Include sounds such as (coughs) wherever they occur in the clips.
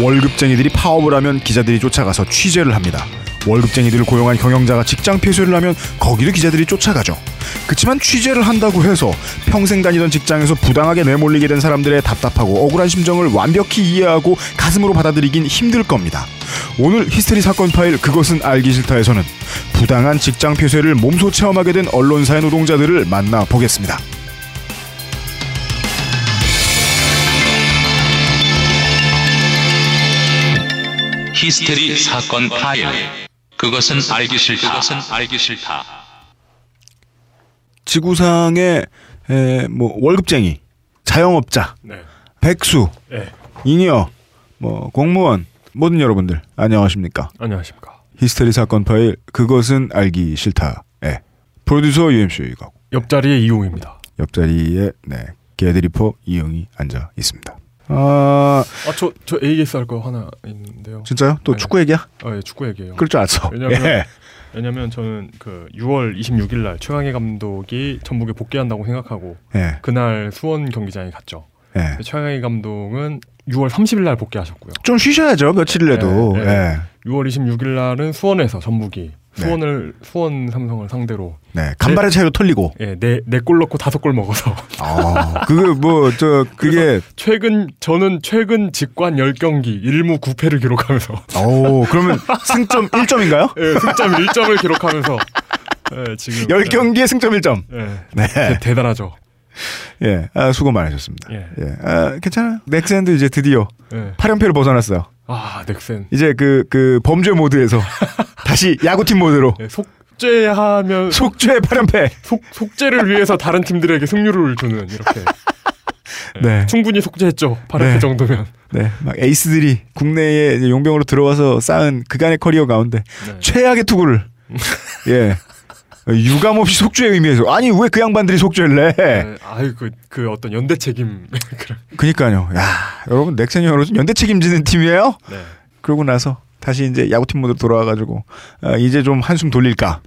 월급쟁이들이 파업을 하면 기자들이 쫓아가서 취재를 합니다. 월급쟁이들을 고용한 경영자가 직장 폐쇄를 하면 거기도 기자들이 쫓아가죠. 그렇지만 취재를 한다고 해서 평생 다니던 직장에서 부당하게 내몰리게 된 사람들의 답답하고 억울한 심정을 완벽히 이해하고 가슴으로 받아들이긴 힘들 겁니다. 오늘 히스테리 사건 파일 그것은 알기 싫다에서는 부당한 직장 폐쇄를 몸소 체험하게 된 언론사의 노동자들을 만나 보겠습니다. 히스테리 사건 파일. 그것은 알기 싫다. 그것은 알기 싫다. 지구상의 에, 뭐 월급쟁이, 자영업자, 네. 백수, 네. 잉여, 뭐 공무원 모든 여러분들 안녕하십니까? 안녕하십니까. 히스테리 사건 파일 그것은 알기 싫다. 예. 프로듀서 UMC가 옆자리에 이용입니다. 옆자리에 네 개드리퍼 이용이 앉아 있습니다. 아 아, 저, 저 AS 할 거 하나 있는데요. 진짜요? 또 네. 축구 얘기야? 아, 예, 축구 얘기예요. 그럴 줄 알았어. 왜냐면, 예. 왜냐면 저는 그 6월 26일 날 최강희 감독이 전북에 복귀한다고 생각하고 예. 그날 수원 경기장에 갔죠. 예. 최강희 감독은 6월 30일 날 복귀하셨고요. 좀 쉬셔야죠 며칠이라도. 네, 네. 예. 6월 26일 날은 수원에서 전북이 네. 수원을 수원 삼성을 상대로 네. 간발의 차이로 털리고. 예, 네네골 넣고 다섯 골 먹어서 아, 그거 뭐저 그게 최근 저는 최근 직관 10경기 1무 9패를 기록하면서 오 그러면 승점 1점인가요? 예, 승점 1점을 기록하면서 예, 지금 10경기에 승점 1점. 예, 네. 대- 대단하죠. 예. 아, 수고 많으셨습니다. 예. 예. 아, 괜찮아요. 넥센도 이제 드디어 예. 8연패를 벗어났어요. 아, 넥센. 이제 그, 그 범죄 모드에서 (laughs) 다시 야구팀 모드로 예, 속죄하면 속죄 8연패. 속, 속죄를 위해서 다른 팀들에게 승률을 주는 이렇게. (laughs) 예, 네. 충분히 속죄했죠. 8회 네. 정도면. 네. 막 에이스들이 국내에 용병으로 들어와서 쌓은 그간의 커리어 가운데 네. 최악의 투구를. 예. (laughs) 유감 없이 속죄의 의미에서. 아니, 왜 그 양반들이 속죄를 해? 예, 아유 그, 그 어떤 연대 책임. (laughs) 그런. 그니까요. 야, 여러분, 넥센 여러분, 연대 책임지는 팀이에요? 네. 그러고 나서 다시 이제 야구팀 모드로 돌아와가지고, 아, 이제 좀 한숨 돌릴까,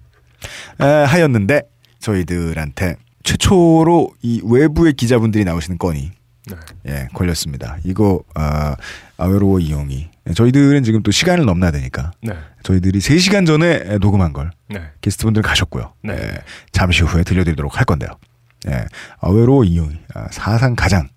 아, 하였는데, 저희들한테 최초로 이 외부의 기자분들이 나오시는 건이, 네. 예, 걸렸습니다. 이거, 아, 아웨로워 이용이. 저희들은 지금 또 시간을 넘나드니까, 네. 저희들이 3시간 전에 녹음한 걸 네. 게스트분들 가셨고요. 네. 예, 잠시 후에 들려드리도록 할 건데요. 예, 아웨로 이용이 아, 사상 가장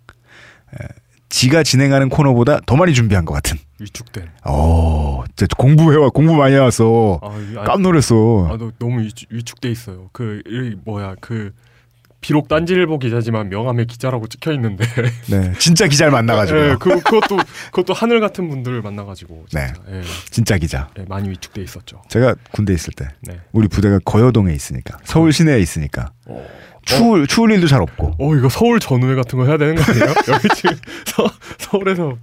예, 지가 진행하는 코너보다 더 많이 준비한 것 같은. 위축된. 어, 진짜 공부해와 공부 많이 해왔어. 아, 이- 아, 깜 놀랐어. 아, 너, 너무 위축, 위축 돼 있어요. 그 이, 뭐야 그 비록 딴지일보 기자지만 명함에 기자라고 찍혀 있는데. (laughs) 네, 진짜 기자를 만나가지고 예, 그 그것도 그것도 하늘 같은 분들을 만나가지고 네. 진짜 예, 진짜 기자. 예, 많이 위축돼 있었죠. 제가 군대 있을 때 네. 우리 부대가 거여동에 있으니까 서울 시내에 있으니까 어, 추울 추울 일도 잘 없고 어 이거 서울 전후회 같은 거 해야 되는 거 아니에요? (laughs) 여기 지금 서, 서울에서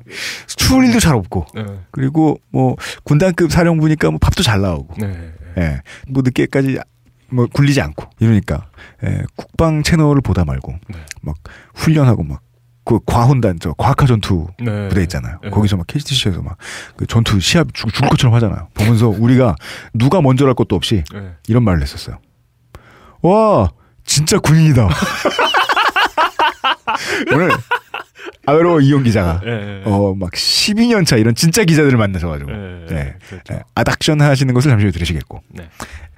추울 일도 잘 없고 네, 그리고 뭐 군단급 사령부니까 뭐 밥도 잘 나오고 네, 예. 뭐 늦게까지 뭐 굴리지 않고 이러니까 예. 국방 채널을 보다 말고 네. 막 훈련하고 막 그 과훈단 저 과학화 전투 네. 부대 있잖아요. 네. 거기서 막 KTC에서 막 그 전투 시합 죽, 죽을 것처럼 하잖아요. 보면서 우리가 누가 먼저랄 것도 없이 네. 이런 말을 했었어요. 와 진짜 군인이다. (laughs) 오늘 아웨로 이용 기자가. 어 막 12년 차 이런 진짜 기자들을 만나셔 가지고 예, 네. 그렇죠. 네, 아닥션 하시는 것을 잠시 후에 들으시겠고 네.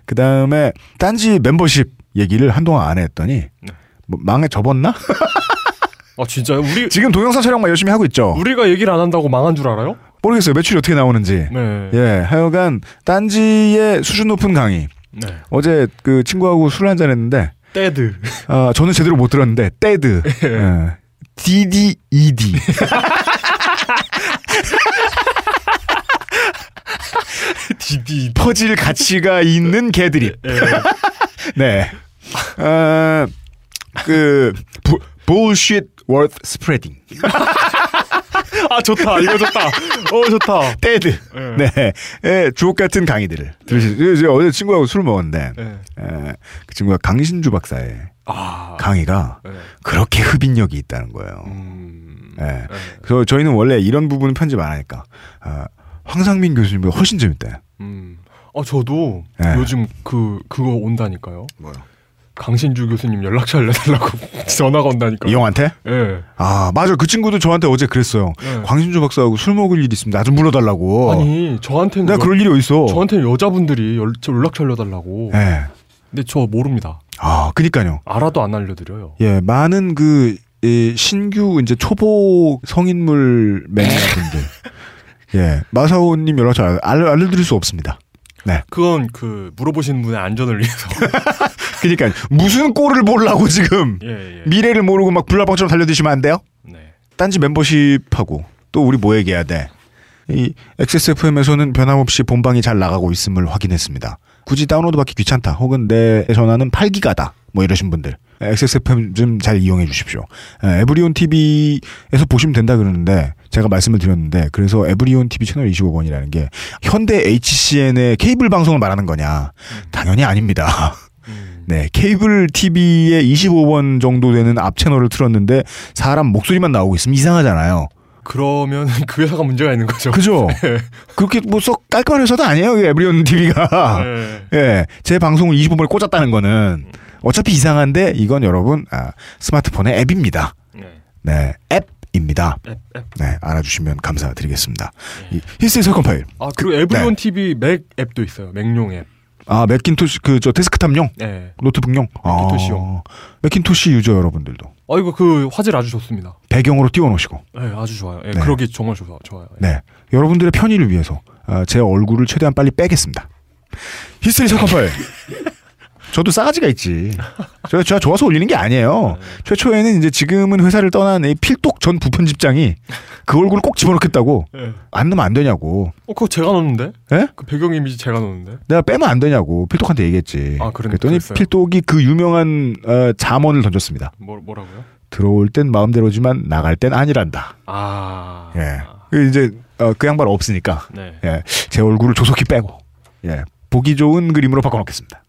그 다음에 딴지 멤버십 얘기를 한동안 안 했더니 네. 뭐 망에 접었나? 아 진짜 우리 지금 동영상 촬영만 열심히 하고 있죠. 우리가 얘기를 안 한다고 망한 줄 알아요? 모르겠어요 매출이 어떻게 나오는지. 네. 예, 하여간 딴지의 수준 높은 강의. 네. 어제 그 친구하고 술 한잔 했는데 떼드. 아 저는 제대로 못 들었는데 떼드. (laughs) 예. DDED. (laughs) 디디. 퍼질 가치가 있는 개들이. 예. (laughs) 네. 아, 그 부, bullshit worth spreading. 아 좋다. 이거 좋다. 어 좋다. 떼드. 예. 네. 예, 주옥 같은 강의들을 들으시. 제가 어제 친구하고 술 먹었는데 예. 에, 그 친구가 강신주 박사의 아. 강의가 예. 그렇게 흡인력이 있다는 거예요. 음. 예. 예. 그래서 저희는 원래 이런 부분은 편집 안 하니까 아, 황상민 교수님보다 훨씬 재밌대. 음. 아 저도 예. 요즘 그 그거 온다니까요. 뭐요? 강신주 교수님 연락처 알려달라고 (laughs) 전화가 온다니까. 이 형한테? 예. 아 맞아 그 친구도 저한테 어제 그랬어요. 네. 광신주 박사하고 술 먹을 일 있습니다. 나 좀 불러달라고. 아니 저한테는 내가 여- 그럴 일이 어딨어. 저한테는 여자분들이 연, 저 연락처 알려달라고. 예. 근데 저 모릅니다. 아 그니까요. 알아도 안 알려드려요. 예 많은 그 이, 신규 이제 초보 성인물 매니아분들. (laughs) 예 마사오님 연락처 알, 알, 알려드릴 수 없습니다. 네. 그건 그 물어보시는 분의 안전을 위해서. (laughs) 그니까 무슨 꼴을 보려고 지금 예 예. 미래를 모르고 막 불나방처럼 달려드시면 안 돼요? 네. 딴지 멤버십하고 또 우리 뭐 얘기해야 돼? 이 XSFM에서는 변함없이 본방이 잘 나가고 있음을 확인했습니다. 굳이 다운로드 받기 귀찮다. 혹은 내 전화는 8기가다. 뭐 이러신 분들. XSFM 좀 잘 이용해 주십시오. 에, 에브리온 TV에서 보시면 된다 그러는데 제가 말씀을 드렸는데 그래서 에브리온 TV 채널 25번이라는 게 현대 HCN의 케이블 방송을 말하는 거냐? 당연히 아닙니다. 음. 네, 케이블 TV에 25번 정도 되는 앞 채널을 틀었는데 사람 목소리만 나오고 있으면 이상하잖아요. 그러면 (laughs) 그 회사가 문제가 있는 거죠. 그죠? (laughs) 그렇게 뭐 썩 깔끔한 회사도 아니에요, 이 에브리온 TV가. 네. 예, 제 방송을 25번에 꽂았다는 거는 어차피 이상한데 이건 여러분 아, 스마트폰의 앱입니다. 네. 네, 앱 입니다. 앱, 앱. 네, 알아주시면 감사드리겠습니다. 이 히스테리 사건 파일. 아 그리고 에브리온 네. TV 맥 앱도 있어요. 맥용 앱. 아, 맥킨토시 그 저 데스크탑용, 네. 노트북용. 맥킨토시용. 아, 맥킨토시 유저 여러분들도 아 이거 그 화질 아주 좋습니다. 배경으로 띄워 놓으시고. 네, 아주 좋아요. 예, 네. 그러기 정말 좋아, 좋아요. 예. 네. 여러분들의 편의를 위해서 아, 제 얼굴을 최대한 빨리 빼겠습니다. 히스테리 사건 파일. (laughs) 저도 싸가지가 있지. 제가, 제가 좋아서 올리는 게 아니에요. 최초에는 이제 지금은 회사를 떠난 이 필독 전 부편집장이 그 얼굴을 꼭 집어넣겠다고 예. 안 넣으면 안 되냐고. 어 그거 제가 넣었는데? 예? 그 배경 이미지 제가 넣었는데? 내가 빼면 안 되냐고 필독한테 얘기했지. 아, 그랬- 그랬더니 그랬어요? 필독이 그 유명한 어, 잠언을 던졌습니다. 뭐 뭐라고요? 들어올 땐 마음대로지만 나갈 땐 아니란다. 아. 예. 그 이제 어, 그 양반 없으니까 네. 예, 제 얼굴을 조속히 빼고 예, 보기 좋은 그림으로 바꿔놓겠습니다.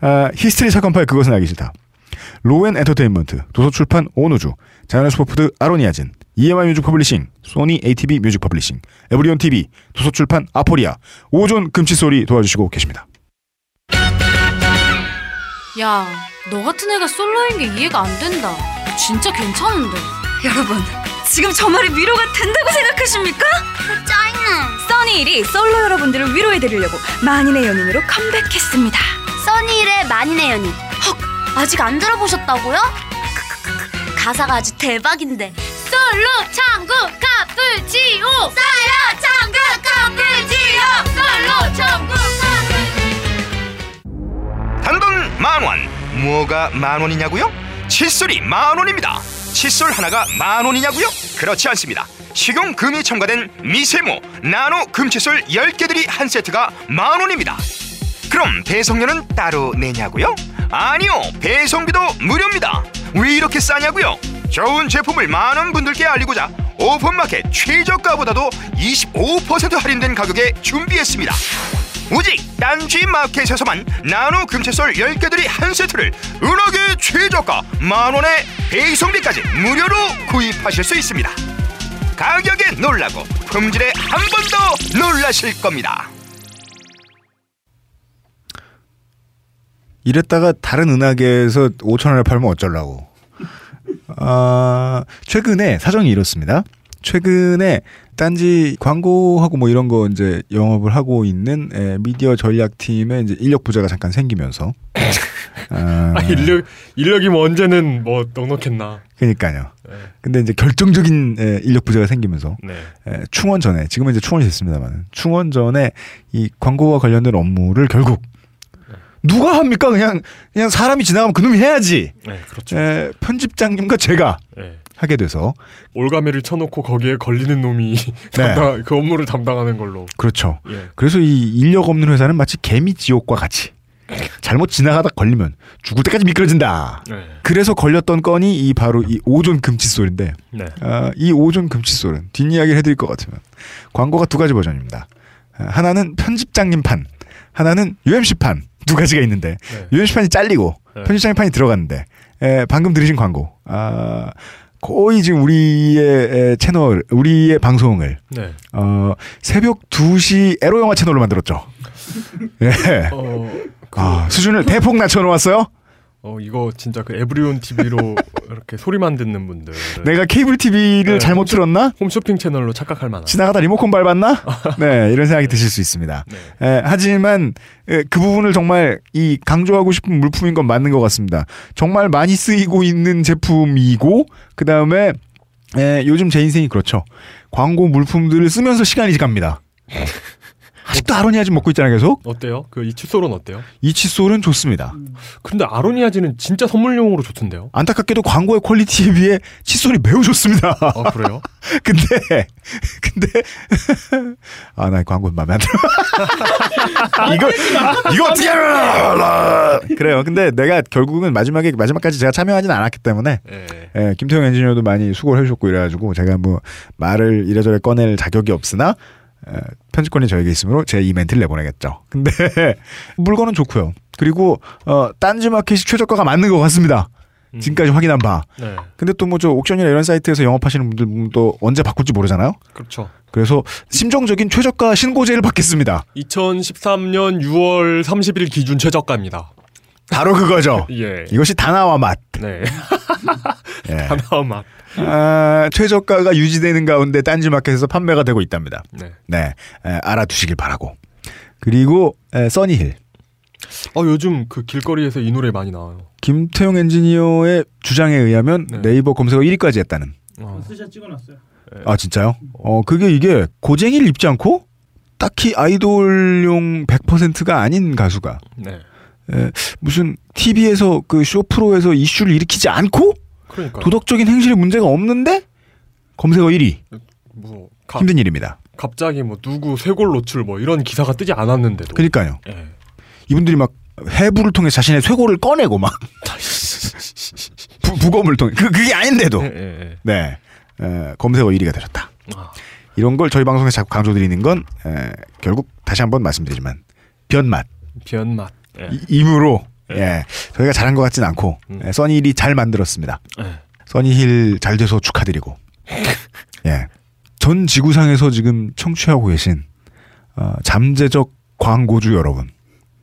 아, 히스테리 사건 파일 그것은 알기 싫다. 로엔 엔터테인먼트, 도서출판 온우주, 자연의 슈퍼푸드 아로니아진, EMI 뮤직 퍼블리싱, 소니 ATV 뮤직 퍼블리싱, 에브리온 TV, 도서출판 아포리아, 오존 금치소리 도와주시고 계십니다. 야, 너 같은 애가 솔로인 게 이해가 안 된다. 진짜 괜찮은데. 여러분, 지금 저 말이 위로가 된다고 생각하십니까? 짜증나. 써니 일이 솔로 여러분들을 위로해드리려고 만인의 연인으로 컴백했습니다. 써니일의 만인의 연인. 헉, 아직 안 들어보셨다고요? 가사가 아주 대박인데. 솔로 창구 카풀지오. 솔로 창구 카풀지오. 솔로 창구 단돈 만원 뭐가 만원이냐고요? 칫솔이 만원입니다 칫솔 하나가 만원이냐고요? 그렇지 않습니다 식용 금이 첨가된 미세모 나노 금칫솔 10개들이 한 세트가 만원입니다 그럼 배송료는 따로 내냐고요? 아니요 배송비도 무료입니다 왜 이렇게 싸냐고요? 좋은 제품을 많은 분들께 알리고자 오픈마켓 최저가보다도 25% 할인된 가격에 준비했습니다 오직 딴지 마켓에서만 나노 금채솔 10개들이 한 세트를 은하계 최저가 만원에 배송비까지 무료로 구입하실 수 있습니다 가격에 놀라고 품질에 한 번 더 놀라실 겁니다 이랬다가 다른 은하계에서 5천 원에 팔면 어쩌려고. 아, 최근에 사정이 이렇습니다. 최근에 딴지 광고하고 뭐 이런 거 이제 영업을 하고 있는 에, 미디어 전략팀에 이제 인력 부자가 잠깐 생기면서 아, 아, 인력 인력이 뭐 언제는 뭐 넉넉했나. 그러니까요. 네. 근데 이제 결정적인 에, 인력 부자가 생기면서 네. 에, 충원 전에 지금은 이제 충원이 됐습니다만 충원 전에 이 광고와 관련된 업무를 결국 누가 합니까? 그냥 그냥 사람이 지나가면 그놈이 해야지. 네, 그렇죠. 에, 편집장님과 제가 네. 하게 돼서 올가매를 쳐놓고 거기에 걸리는 놈이 (laughs) 담당, 그 업무를 담당하는 걸로. 그렇죠. 예. 그래서 이 인력 없는 회사는 마치 개미 지옥과 같이 잘못 지나가다 걸리면 죽을 때까지 미끄러진다. 네. 그래서 걸렸던 건이 이 바로 이 오존 금칫솔인데 네. 아, 이 오존 금칫솔은 뒷이야기를 해드릴 것 같으면 광고가 두 가지 버전입니다. 아, 하나는 편집장님 판, 하나는 UMC 판 두 가지가 있는데 네. UMC 판이 잘리고 네. 편집장님 판이 들어갔는데 에, 방금 들으신 광고 아, 거의 지금 우리의 에, 채널 우리의 방송을 네. 어, 새벽 2시 에로 영화 채널로 만들었죠. (laughs) 예. 어, 그, 아, 수준을 대폭 낮춰놓았어요. 어 이거 진짜 그 에브리온 TV로 (laughs) 이렇게 소리만 듣는 분들 내가 케이블 TV를 네, 잘못 들었나? 홈쇼핑 채널로 착각할 만한. 지나가다 리모컨 밟았나? (laughs) 네, 이런 생각이 드실 수 있습니다. 네. 에, 하지만 에, 그 부분을 정말 이 강조하고 싶은 물품인 건 맞는 것 같습니다. 정말 많이 쓰이고 있는 제품이고 그 다음에 요즘 제 인생이 그렇죠. 광고 물품들을 쓰면서 시간이 갑니다. (laughs) 아직도 아로니아진 먹고 있잖아요, 계속. 어때요? 그 이 칫솔은 어때요? 이 칫솔은 좋습니다. 근데 아로니아진은 진짜 선물용으로 좋던데요? 안타깝게도 광고의 퀄리티에 비해 칫솔이 매우 좋습니다. 아 그래요? (laughs) 근데 근데 (laughs) 아 나 광고 마음에 안 들어. (laughs) 이거 이거 어떻게 알아? 그래요. 근데 내가 결국은 마지막에 마지막까지 제가 참여하진 않았기 때문에 예. 예, 김태형 엔지니어도 많이 수고를 해주셨고 이래가지고 제가 뭐 말을 이래저래 꺼낼 자격이 없으나 에, 편집권이 저에게 있으므로 제 이멘트를 내보내겠죠. 근데 (laughs) 물건은 좋고요. 그리고 어, 딴지마켓이 최저가가 맞는 것 같습니다. 음. 지금까지 확인한 바. 네. 근데 또 뭐 저 옥션이나 이런 사이트에서 영업하시는 분들도 언제 바꿀지 모르잖아요. 그렇죠. 그래서 심정적인 최저가 신고제를 받겠습니다. 2013년 6월 30일 기준 최저가입니다. 바로 그거죠. (laughs) 예. 이것이 다나와 맛. 네. 예. (laughs) 하나 맛. 아, 최저가가 유지되는 가운데 딴지마켓에서 판매가 되고 있답니다. 네. 네, 에, 알아두시길 바라고. 그리고 에, 써니힐. 어 요즘 그 길거리에서 이 노래 많이 나와요. 김태용 엔지니어의 주장에 의하면 네. 네이버 검색어 1위까지 했다는. 어. 스샷 찍어놨어요. 아 진짜요? 어 그게 이게 고쟁이를 입지 않고 딱히 아이돌용 100%가 아닌 가수가 네. 에, 무슨 TV에서 그 쇼프로에서 이슈를 일으키지 않고 그러니까 도덕적인 행실에 문제가 없는데 검색어 1위 뭐 가, 힘든 일입니다. 갑자기 뭐 누구 쇄골 노출 뭐 이런 기사가 뜨지 않았는데도. 그러니까요. 예. 이분들이 막 해부를 통해 자신의 쇄골을 꺼내고 막 부, 부검을 통해 그 그게 아닌데도 예, 예, 예. 네 에, 검색어 1위가 되셨다. 아, 이런 걸 저희 방송에서 자꾸 강조드리는 건 에, 결국 다시 한번 말씀드리지만 변맛 변맛. 예. 이- 임으로 예 저희가 잘한 것 같진 않고 음. 예, 써니힐이 잘 만들었습니다. 예. 써니힐 잘 돼서 축하드리고 (laughs) 예 전 지구상에서 지금 청취하고 계신 어, 잠재적 광고주 여러분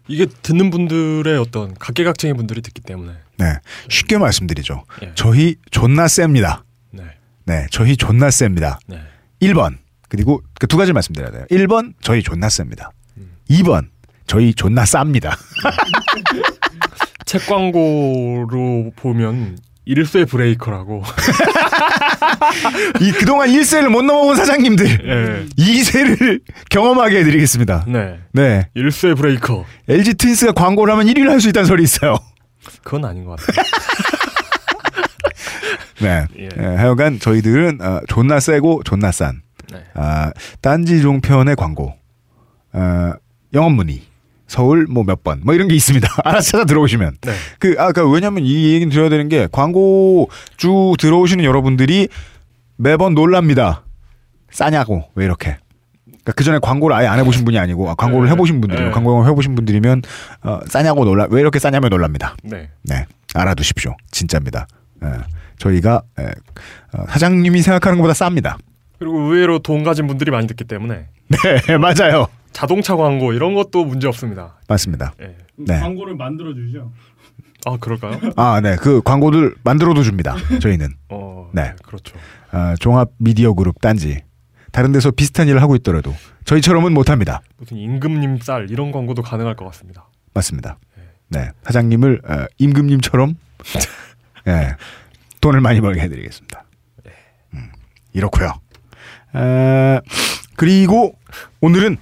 이게 듣는 분들의 어떤 각계각층의 분들이 듣기 때문에. 네 쉽게 말씀드리죠. 예. 저희 존나 셉니다. 네. 네 저희 존나 셉니다. 네. 1번 그리고 그 두 가지 말씀드려야 돼요. 1번 저희 존나 셉니다. 음. 2번 저희 존나 쌉니다. (laughs) 책 광고로 보면 일쇄 브레이커라고. (laughs) 이 그동안 1세를 못 넘어본 사장님들 예. 2세를 경험하게 해드리겠습니다. 네. 네 일쇄 브레이커. LG 트윈스가 광고를 하면 1위를 할 수 있다는 설이 있어요. 그건 아닌 것 같아요. (laughs) 네. 예. 예, 하여간 저희들은 어, 존나 세고 존나 싼 네. 아, 딴지 종편의 광고 어, 영업 문의 서울 뭐 몇 번 뭐 이런 게 있습니다. (laughs) 알아서 찾아 들어오시면 네. 그 아까 왜냐면 이 얘기는 드려야 되는 게 광고 쭉 들어오시는 여러분들이 매번 놀랍니다. 싸냐고 왜 이렇게 그러니까 그 전에 광고를 아예 안 해보신 분이 아니고 아, 광고를 네. 해보신 분들이요. 네. 광고 해보신 분들이면 어, 싸냐고 놀라 왜 이렇게 싸냐면 놀랍니다. 네. 네, 알아두십시오. 진짜입니다. 예, 저희가 예, 어, 사장님이 생각하는 것보다 쌉니다. 그리고 의외로 돈 가진 분들이 많이 듣기 때문에 (laughs) 네, 맞아요. 자동차 광고 이런 것도 문제 없습니다. 맞습니다. 예. 네. 광고를 만들어 주죠. 아 그럴까요? 아, 네, 그 광고들 만들어도 줍니다. 저희는 어, 네. 그렇죠. 어, 종합 미디어 그룹 딴지 다른 데서 비슷한 일을 하고 있더라도 저희처럼은 못합니다. 무슨 임금님 쌀 이런 광고도 가능할 것 같습니다. 맞습니다. 네, 사장님을 어, 임금님처럼 (laughs) 예, 돈을 많이 벌게 해드리겠습니다. 음, 이렇고요. 에, 그리고 오늘은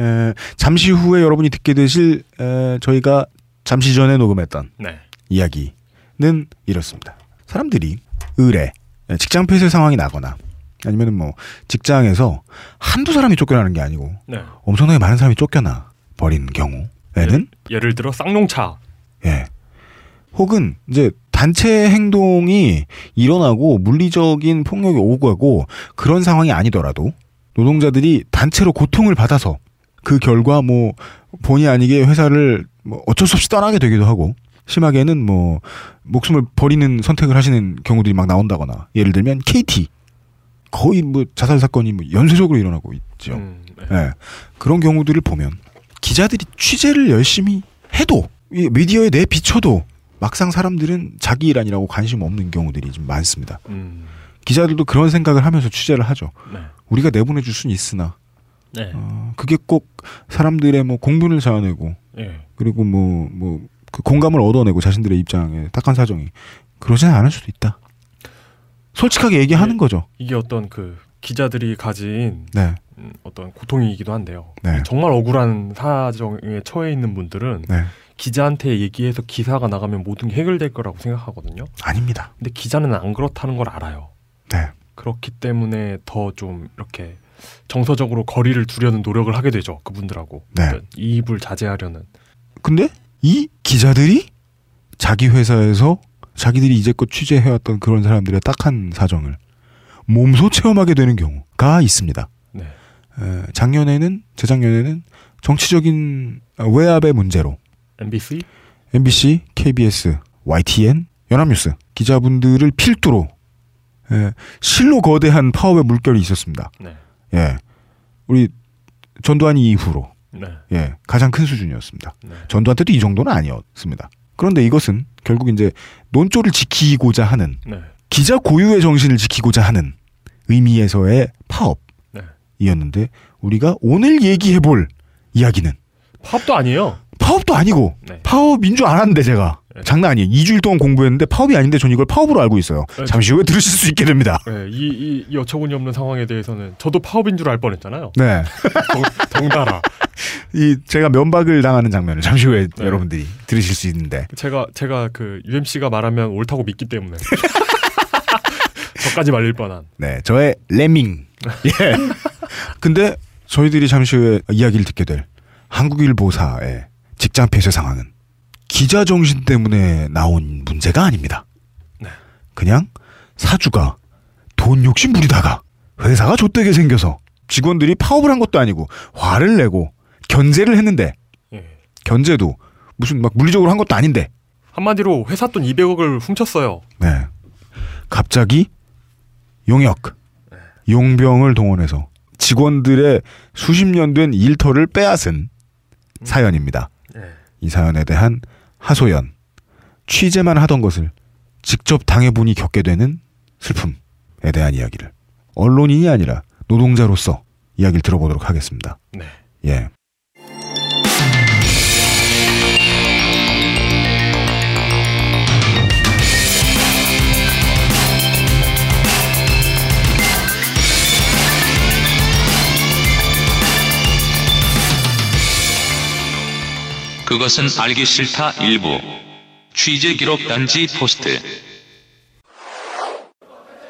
에, 잠시 후에 여러분이 듣게 되실 에, 저희가 잠시 전에 녹음했던 네. 이야기는 이렇습니다. 사람들이 의뢰, 직장 폐쇄 상황이 나거나 아니면 뭐 직장에서 한두 사람이 쫓겨나는 게 아니고 네. 엄청나게 많은 사람이 쫓겨나 버리는 경우에는 예를 들어 쌍용차. 예. 혹은 이제 단체 행동이 일어나고 물리적인 폭력이 오고 가고 그런 상황이 아니더라도 노동자들이 단체로 고통을 받아서 그 결과 뭐 본의 아니게 회사를 뭐 어쩔 수 없이 떠나게 되기도 하고 심하게는 뭐 목숨을 버리는 선택을 하시는 경우들이 막 나온다거나 예를 들면 KT 거의 뭐 자살 사건이 뭐 연쇄적으로 일어나고 있죠. 음, 네. 예. 그런 경우들을 보면 기자들이 취재를 열심히 해도 이 미디어에 내 비춰도 막상 사람들은 자기 일 아니라고 관심 없는 경우들이 좀 많습니다. 음. 기자들도 그런 생각을 하면서 취재를 하죠. 네. 우리가 내보내줄 수는 있으나 네. 어, 그게 꼭 사람들의 뭐 공분을 자아내고 예. 그리고 뭐 뭐 그 공감을 얻어내고 자신들의 입장에 딱한 사정이 그러지는 않을 수도 있다. 솔직하게 얘기하는 네. 거죠. 이게 어떤 그 기자들이 가진 네, 음, 어떤 고통이기도 한데요. 네. 정말 억울한 사정에 처해 있는 분들은 네, 기자한테 얘기해서 기사가 나가면 모든 게 해결될 거라고 생각하거든요. 아닙니다. 근데 기자는 안 그렇다는 걸 알아요. 네, 그렇기 때문에 더 좀 이렇게 정서적으로 거리를 두려는 노력을 하게 되죠. 그분들하고 네. 이입을 자제하려는. 근데 이 기자들이 자기 회사에서 자기들이 이제껏 취재해왔던 그런 사람들의 딱한 사정을 몸소 체험하게 되는 경우가 있습니다. 네. 에, 작년에는 재작년에는 정치적인 외압의 문제로 MBC MBC, KBS, YTN, 연합뉴스 기자분들을 필두로 에, 실로 거대한 파업의 물결이 있었습니다. 네. 예, 우리 전두환이 이후로 네. 예 가장 큰 수준이었습니다. 네. 전두환 때도 이 정도는 아니었습니다. 그런데 이것은 결국 이제 논조를 지키고자 하는 네. 기자 고유의 정신을 지키고자 하는 의미에서의 네. 파업이었는데 우리가 오늘 얘기해볼 이야기는 파업도 아니에요. 파업도 아니고 네. 파업인 줄 알았는데 제가 네. 장난 아니에요. 2주일 동안 공부했는데 파업이 아닌데 전 이걸 파업으로 알고 있어요. 네. 잠시 후에 들으실 수 있게 됩니다. 네, 이, 이, 이 어처구니 없는 상황에 대해서는 저도 파업인 줄 알 뻔했잖아요. 네, 덩, 덩달아. (laughs) 이 제가 면박을 당하는 장면을 잠시 후에 네. 여러분들이 들으실 수 있는데 제가 제가 그 UMC가 말하면 옳다고 믿기 때문에 (laughs) 저까지 말릴 뻔한. 네, 저의 레밍. 예. (laughs) 근데 저희들이 잠시 후에 이야기를 듣게 될 한국일보사의 직장 폐쇄 상황은 기자 정신 때문에 나온 문제가 아닙니다. 네. 그냥 사주가 돈 욕심 부리다가 회사가 좆되게 생겨서 직원들이 파업을 한 것도 아니고 화를 내고 견제를 했는데 예. 견제도 무슨 막 물리적으로 한 것도 아닌데 한마디로 회사 돈 200억을 훔쳤어요. 네. 갑자기 용역, 용병을 동원해서 직원들의 수십 년 된 일터를 빼앗은 사연입니다. 예. 이 사연에 대한 하소연, 취재만 하던 것을 직접 당해보니 겪게 되는 슬픔에 대한 이야기를 언론인이 아니라 노동자로서 이야기를 들어보도록 하겠습니다. 네. 예. 그것은 알기 싫다 일부 취재 기록 단지 포스트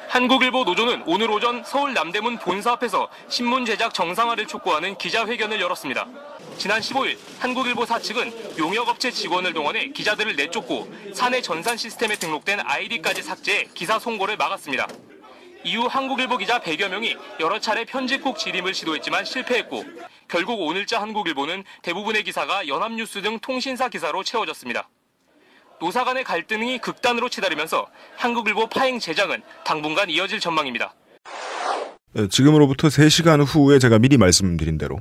한국일보 노조는 오늘 오전 서울 남대문 본사 앞에서 신문 제작 정상화를 촉구하는 기자회견을 열었습니다. 지난 15일 한국일보 사 측은 용역업체 직원을 동원해 기자들을 내쫓고 사내 전산 시스템에 등록된 아이디까지 삭제해 기사 송고를 막았습니다. 이후 한국일보 기자 100여 명이 여러 차례 편집국 진입을 시도했지만 실패했고 결국 오늘자 한국일보는 대부분의 기사가 연합뉴스 등 통신사 기사로 채워졌습니다. 노사 간의 갈등이 극단으로 치달으면서 한국일보 파행 재장은 당분간 이어질 전망입니다. 예, 지금으로부터 3시간 후에 제가 미리 말씀드린 대로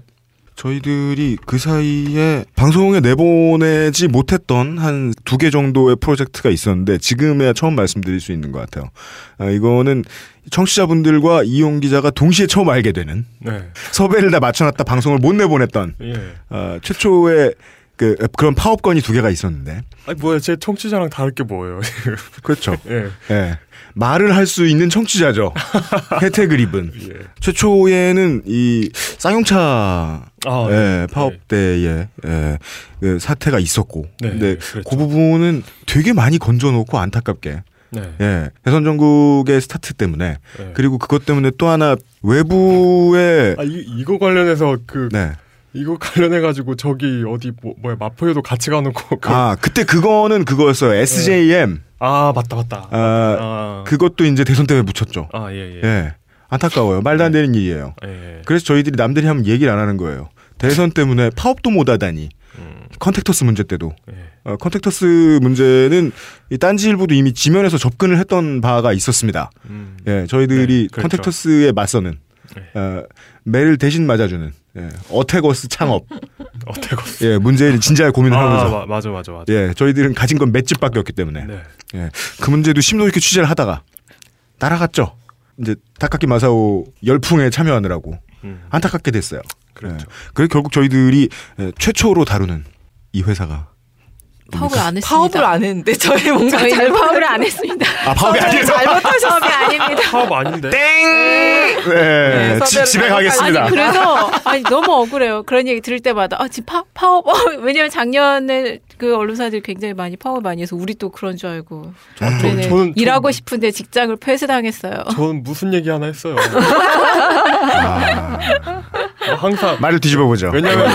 저희들이 그 사이에 방송에 내보내지 못했던 한 두 개 정도의 프로젝트가 있었는데 지금에야 처음 말씀드릴 수 있는 것 같아요. 아, 이거는 청취자분들과 이용 기자가 동시에 처음 알게 되는 네. 섭외를 다 맞춰놨다 방송을 못 내보냈던 예. 아, 최초의 그 그런 파업건이 두 개가 있었는데 아니 뭐야 제 청취자랑 다를 게 뭐예요? 그렇죠. (laughs) 예. 예. 말을 할 수 있는 청취자죠. (laughs) 혜택을 입은. 예. 최초에는 이 쌍용차 아, 예, 파업 때에 예, 그 사태가 있었고, 네, 근데 그랬죠. 그 부분은 되게 많이 건져놓고 안타깝게 네. 예, 대선 전국의 스타트 때문에 예. 그리고 그것 때문에 또 하나 외부의 아 이, 이거 관련해서 그 네. 이거 관련해 가지고 저기 어디 뭐, 뭐야 마포에도 같이 가놓고 그, 아 그때 그거는 그거였어요. SJM 아 맞다 맞다. 아, 아, 그것도 이제 대선 때문에 묻혔죠. 아 예, 예. 예. 안타까워요. 말도 안 되는 일이에요. 예, 예. 그래서 저희들이 남들이 하면 얘기를 안 하는 거예요. 대선 때문에 파업도 못 하다니. 음, 컨택터스 문제 때도. 예. 어, 컨택터스 문제는 이 딴지일보도 이미 지면에서 접근을 했던 바가 있었습니다. 음. 예, 저희들이 네, 그렇죠. 컨택터스에 맞서는 네. 어, 매를 대신 맞아주는 예, 어태거스 창업. (laughs) 어태거스. 예, 문제를 진지하게 고민을 아, 하면서. 마- 맞아 맞아 맞아. 예, 저희들은 가진 건 맷집밖에 없기 때문에. 네. 예, 그 문제도 심도 있게 취재를 하다가 따라갔죠. 이제 타카키 마사오 열풍에 참여하느라고 음, 안타깝게 됐어요. 그렇죠. 예, 그래서 결국 저희들이 예, 최초로 다루는 이 회사가 파업을 안 했습니다. 파업을 안 했는데 저희 뭔가 저희는 잘못 파업을 안 했습니다. 아 파업이 아니에요. 잘못하셨어요. 아닙니다. (laughs) 파업 아닌데. 네, 네, 지- 섭외를 집에 가겠습니다. 아니 그래서 아니 너무 억울해요. 그런 얘기 들을 때마다 아 지금 파, 파업 어, 왜냐면 작년에 그 언론사들이 굉장히 많이 파업 많이 해서 우리 또 그런 줄 알고 아, 저, 네네. 저는 일하고 저, 싶은데 직장을 폐쇄당했어요. 저는 무슨 얘기 하나 했어요. (laughs) 아, 어, 항상 말을 뒤집어 보죠. 왜냐면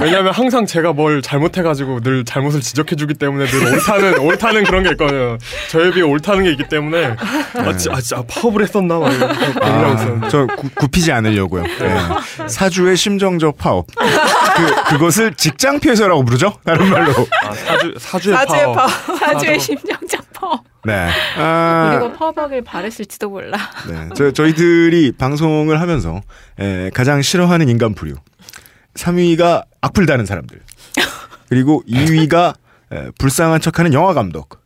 왜냐면 항상 제가 뭘 잘못해가지고 늘 잘못을 지적해주기 때문에 늘 옳다는 옳다는 그런 게 있거든요. 저에 비해 옳다는 게 있기 때문에 아, 지, 아 진짜 파업을 했었나 막 고민하고 아. 저 구, 굽히지 않으려고요. 예. 사주의 심정적 파업. 그, 그것을 직장 폐쇄라고 부르죠? 다른 말로. 아, 사주 사주의 사주의 파업. 파업. 사주의 맞아. 심정적 파업. 네. 아, 우리가 파업하길 바랬을지도 몰라. 네. 저, 저희들이 방송을 하면서 에, 가장 싫어하는 인간 부류. 3위가 악플 다는 사람들. 그리고 2위가 에, 불쌍한 척하는 영화 감독.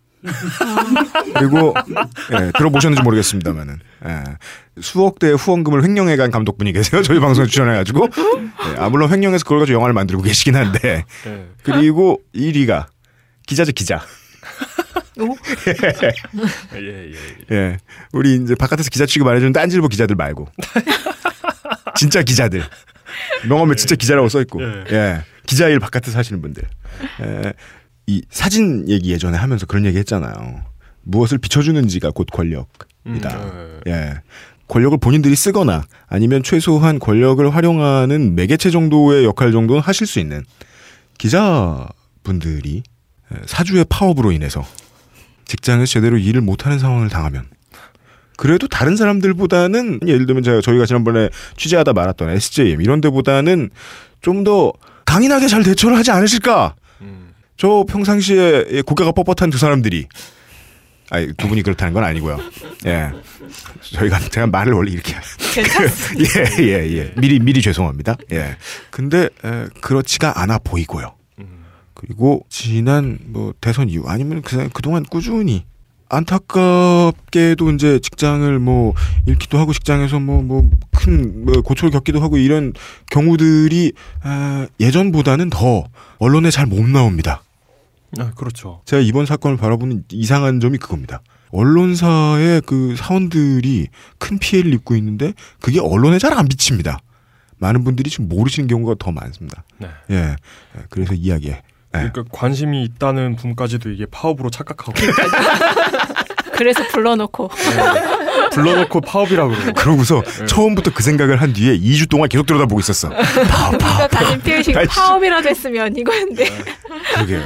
그리고 예, 들어보셨는지 모르겠습니다만은 예, 수억 대의 후원금을 횡령해간 감독분이 계세요. 저희 방송에 출연해가지고 예, 아 물론 횡령해서 그걸 가지고 영화를 만들고 계시긴 한데 네. 그리고 1위가 기자죠 기자. 예, 예, 예. 예. 우리 이제 바깥에서 기자 취급 안 해주는 딴질보 기자들 말고. (laughs) 진짜 기자들. 명함에 진짜 기자라고 써있고. 예. 예. 기자 일 바깥에서 하시는 분들. 예. 이 사진 얘기 예전에 하면서 그런 얘기 했잖아요. 무엇을 비춰주는지가 곧 권력이다. 음, 예. 권력을 본인들이 쓰거나 아니면 최소한 권력을 활용하는 매개체 정도의 역할 정도는 하실 수 있는 기자분들이 예, 사주의 파업으로 인해서 직장에서 제대로 일을 못하는 상황을 당하면 그래도 다른 사람들보다는 예를 들면 제가 저희가 지난번에 취재하다 말았던 SJM 이런 데보다는 좀 더 강인하게 잘 대처를 하지 않으실까? 음. 저 평상시에 고개가 뻣뻣한 두 사람들이 아니 두 분이 그렇다는 건 아니고요. 예. 저희가 제가 말을 원래 이렇게 (laughs) 예, 예, 예. 미리 미리 죄송합니다. 예. 근데 에, 그렇지가 않아 보이고요. 음. 그리고 지난 뭐 대선 이후 아니면 그냥 그동안 꾸준히 안타깝게도 이제 직장을 뭐 잃기도 하고 직장에서 뭐 뭐큰뭐 고초를 겪기도 하고 이런 경우들이 아, 예전보다는 더 언론에 잘 못 나옵니다. 아, 그렇죠. 제가 이번 사건을 바라보는 이상한 점이 그겁니다. 언론사의 그 사원들이 큰 피해를 입고 있는데 그게 언론에 잘 안 비칩니다. 많은 분들이 지금 모르시는 경우가 더 많습니다. 네. 예. 예, 그래서 이야기에. 예. 그러니까 관심이 있다는 분까지도 이게 파업으로 착각하고 (laughs) 그래서 불러놓고 네. 불러놓고 파업이라고 그러고. 그러고서 네. 처음부터 그 생각을 한 뒤에 2주 동안 계속 들여다보고 있었어. (laughs) 파업, 파업, 가진 아이씨. 파업이라도 했으면 이거였는데 그러게요.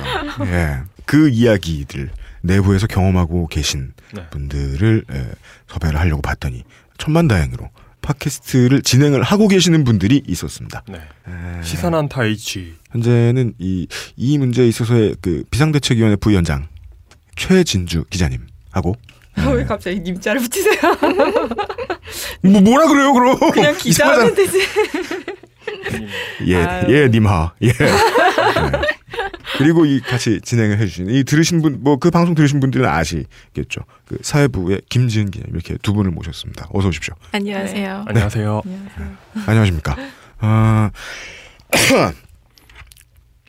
예. 그 이야기들 내부에서 경험하고 계신 네. 분들을 예, 섭외를 하려고 봤더니 천만다행으로 팟캐스트를 진행을 하고 계시는 분들이 있었습니다. 네. 예. 시사난타 H. 현재는 이, 이 문제에 있어서의 그 비상대책위원회 부위원장 최진주 기자님하고 왜 갑자기 님자를 붙이세요? (laughs) 뭐 뭐라 그래요 그럼 그냥 기자하면. 되지. 예, (laughs) 아유. 예, 님하. 예. (laughs) 네. 그리고 이 같이 진행을 해주신 이 들으신 분, 뭐 그 방송 들으신 분들은 아시겠죠. 그 사회부의 김지은 기자님 이렇게 두 분을 모셨습니다. 어서 오십시오. 안녕하세요. 안녕하세요. 안녕하십니까. 아, (coughs)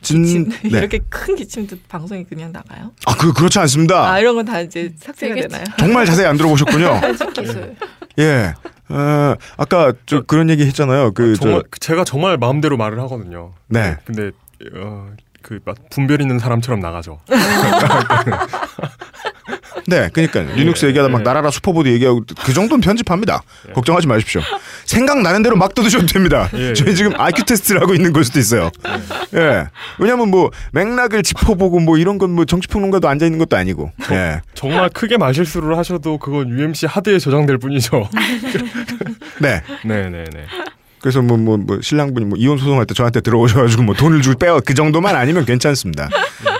진, 기침 네. 이렇게 큰 기침도 방송에 그냥 나가요? 아, 그 그렇지 않습니다. 아 이런 건 다 이제 삭제가 되나요? 정말 자세히 안 들어보셨군요. (laughs) 예. 어, 아까 저 그런 얘기 했잖아요. 그 정말 저, 제가 정말 마음대로 말을 하거든요. 네. 근데 어, 그막 분별 있는 사람처럼 나가죠. (laughs) 네, 그러니까 리눅스 얘기하다 막 네. 날아라 슈퍼보드 얘기하고 그 정도는 편집합니다. 걱정하지 마십시오. 생각 나는 대로 막 떠드셔도 됩니다. 예, 저희 예. 지금 IQ 테스트를 하고 있는 걸 수도 있어요. 예. 왜냐면 뭐 맥락을 짚어보고 뭐 이런 건 뭐 정치평론가도 앉아 있는 것도 아니고. 예. 정말 크게 말실수를 하셔도 그건 UMC 하드에 저장될 뿐이죠. (laughs) 네. 네 네 네. 그래서 뭐 뭐 뭐 신랑분이 뭐 이혼 소송할 때 저한테 들어오셔가지고 뭐 돈을 주고 빼어 그 정도만 아니면 괜찮습니다.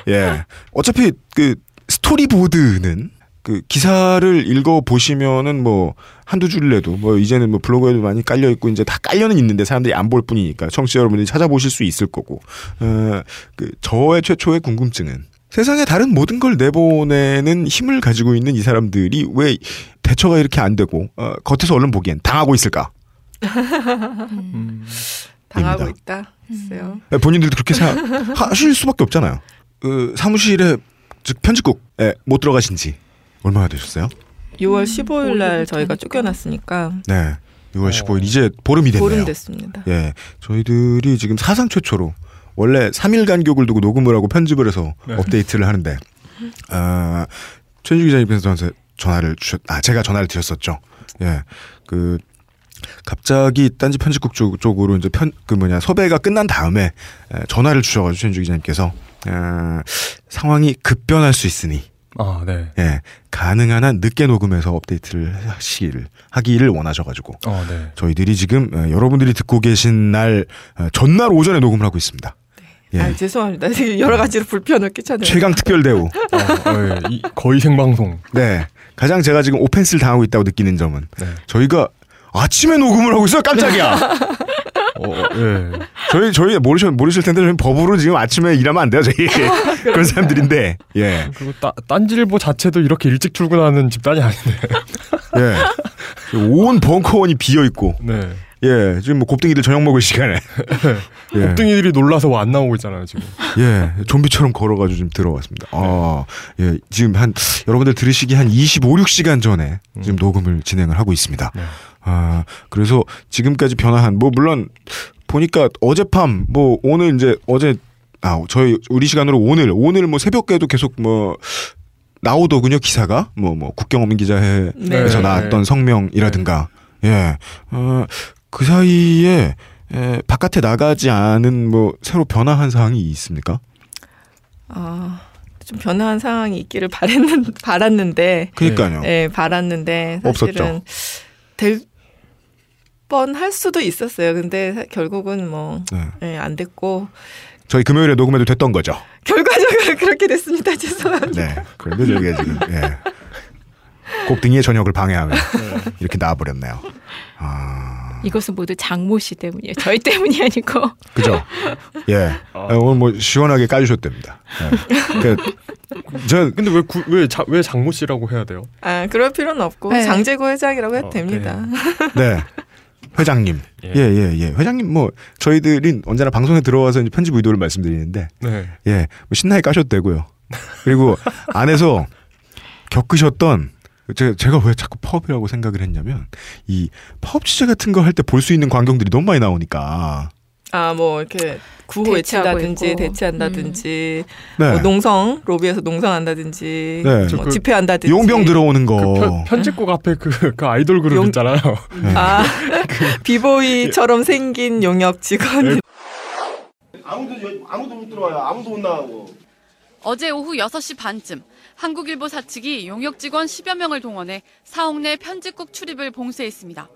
예. 어차피 그 스토리보드는 그 기사를 읽어 보시면은 뭐 한두 줄이라도 뭐 이제는 뭐 블로그에도 많이 깔려 있고 이제 다 깔려는 있는데 사람들이 안 볼 뿐이니까 청취자 여러분들이 찾아보실 수 있을 거고 어 그 저의 최초의 궁금증은 세상에 다른 모든 걸 내보내는 힘을 가지고 있는 이 사람들이 왜 대처가 이렇게 안 되고 어, 겉에서 얼른 보기엔 당하고 있을까? (laughs) 당하고 입니다. 있다. 글쎄요. 네, 본인들도 그렇게 생각하실 수밖에 없잖아요. 그 사무실에 즉 편집국에 못 들어가신 지 얼마나 되셨어요? 6월 15일 날 저희가 쫓겨났으니까 네. 6월 15일 이제 보름이 됐네요. 보름 됐습니다. 예. 저희들이 지금 사상 최초로 원래 3일 간격을 두고 녹음을 하고 편집을 해서 네. 업데이트를 하는데 아, 최주 기자님께서 저한테 전화를 주셨 아 제가 전화를 드렸었죠. 예. 그 갑자기 딴지 편집국 쪽, 쪽으로 이제 편 그 뭐냐 섭외가 끝난 다음에 에, 전화를 주셔가지고 최주 기자님께서 아, 상황이 급변할 수 있으니 아, 네. 예, 가능한 한 늦게 녹음해서 업데이트를 하시기를 하기를 원하셔가지고 어, 네. 저희들이 지금 어, 여러분들이 듣고 계신 날 어, 전날 오전에 녹음을 하고 있습니다. 예. 아, 죄송합니다. (laughs) 여러 가지로 불편을 끼쳤네요. 최강 특별 대우. 어, 어, 예. 이, 거의 생방송. 네. 가장 제가 지금 오펜스를 당하고 있다고 느끼는 점은 네. 저희가 아침에 녹음을 하고 있어요. 깜짝이야. (laughs) 어, 어, 예. 저희 저희 모르실 모르실 텐데 저희 법으로 지금 아침에 일하면 안 돼요. 저희 (laughs) 그런 사람들인데. 예. 그리고 따, 딴질보 자체도 이렇게 일찍 출근하는 집단이 아닌데. 예. 온 벙커원이 비어 있고. 네. 예. 지금 뭐 곱등이들 저녁 먹을 시간에. (laughs) 예. 곱등이들이 놀라서 안 나오고 있잖아요, 지금. 예, 좀비처럼 걸어가지고 지금 들어왔습니다. 아, 예, 지금 한, 여러분들 들으시기 한 25, 6시간 전에 지금 녹음을 진행을 하고 있습니다. 네. 아, 그래서 지금까지 변화한, 뭐, 물론, 보니까 어젯밤, 뭐, 오늘 이제, 어제, 아, 저희, 우리 시간으로 오늘, 오늘 뭐 새벽에도 계속 뭐, 나오더군요, 기사가. 뭐, 뭐, 국경 없는 기자회에서 네. 나왔던 성명이라든가. 예, 어, 그 사이에, 에, 바깥에 나가지 않은 뭐 새로 변화한 사항이 있습니까? 아, 좀 변화한 상황이 있기를 바랬는, 바랐는데, 그러니까요. 예, 바랐는데 사실은 될 뻔할 수도 있었어요. 근데 사- 결국은 뭐, 네. 예, 안 됐고 저희 금요일에 녹음해도 됐던 거죠. 결과적으로 (laughs) 그렇게 됐습니다. 죄송합니다. 네. 그런데 저희가 지금 예. 곱등이의 저녁을 방해하며 이렇게 나와버렸네요. 아, 이것은 모두 장모 씨 때문이에요. 저희 (laughs) 때문이 아니고. 그죠? 예. 아, 오늘 뭐 시원하게 까주셨답니다. 예. 그, 저 근데 왜, 구, 왜, 자, 왜 장모 씨라고 해야 돼요? 아, 그럴 필요는 없고 네. 장재고 회장이라고 해도 어, 됩니다. (laughs) 네. 회장님. 예. 예, 예, 예. 회장님 뭐 저희들이 언제나 방송에 들어와서 이제 편집 의도를 말씀드리는데 네. 예, 뭐 신나게 까셔도 되고요. 그리고 안에서 겪으셨던 제가, 제가 왜 자꾸 파업이라고 생각을 했냐면 이 파업 취재 같은 거 할 때 볼 수 있는 광경들이 너무 많이 나오니까 아, 뭐 이렇게 구호 외친다든지 있고. 대치한다든지 네. 뭐 농성 로비에서 농성한다든지 네. 뭐 그 집회한다든지 용병 들어오는 거. 그 편, 편집국 앞에 그, 그 아이돌 그룹 용- 있잖아요. 네. 아 (laughs) 비보이처럼 생긴 용역 직원 아무도 아무도 못 들어와요. 아무도 못 나가고. 어제 오후 6시 반쯤 한국일보 사측이 용역 직원 10여 명을 동원해 사옥 내 편집국 출입을 봉쇄했습니다.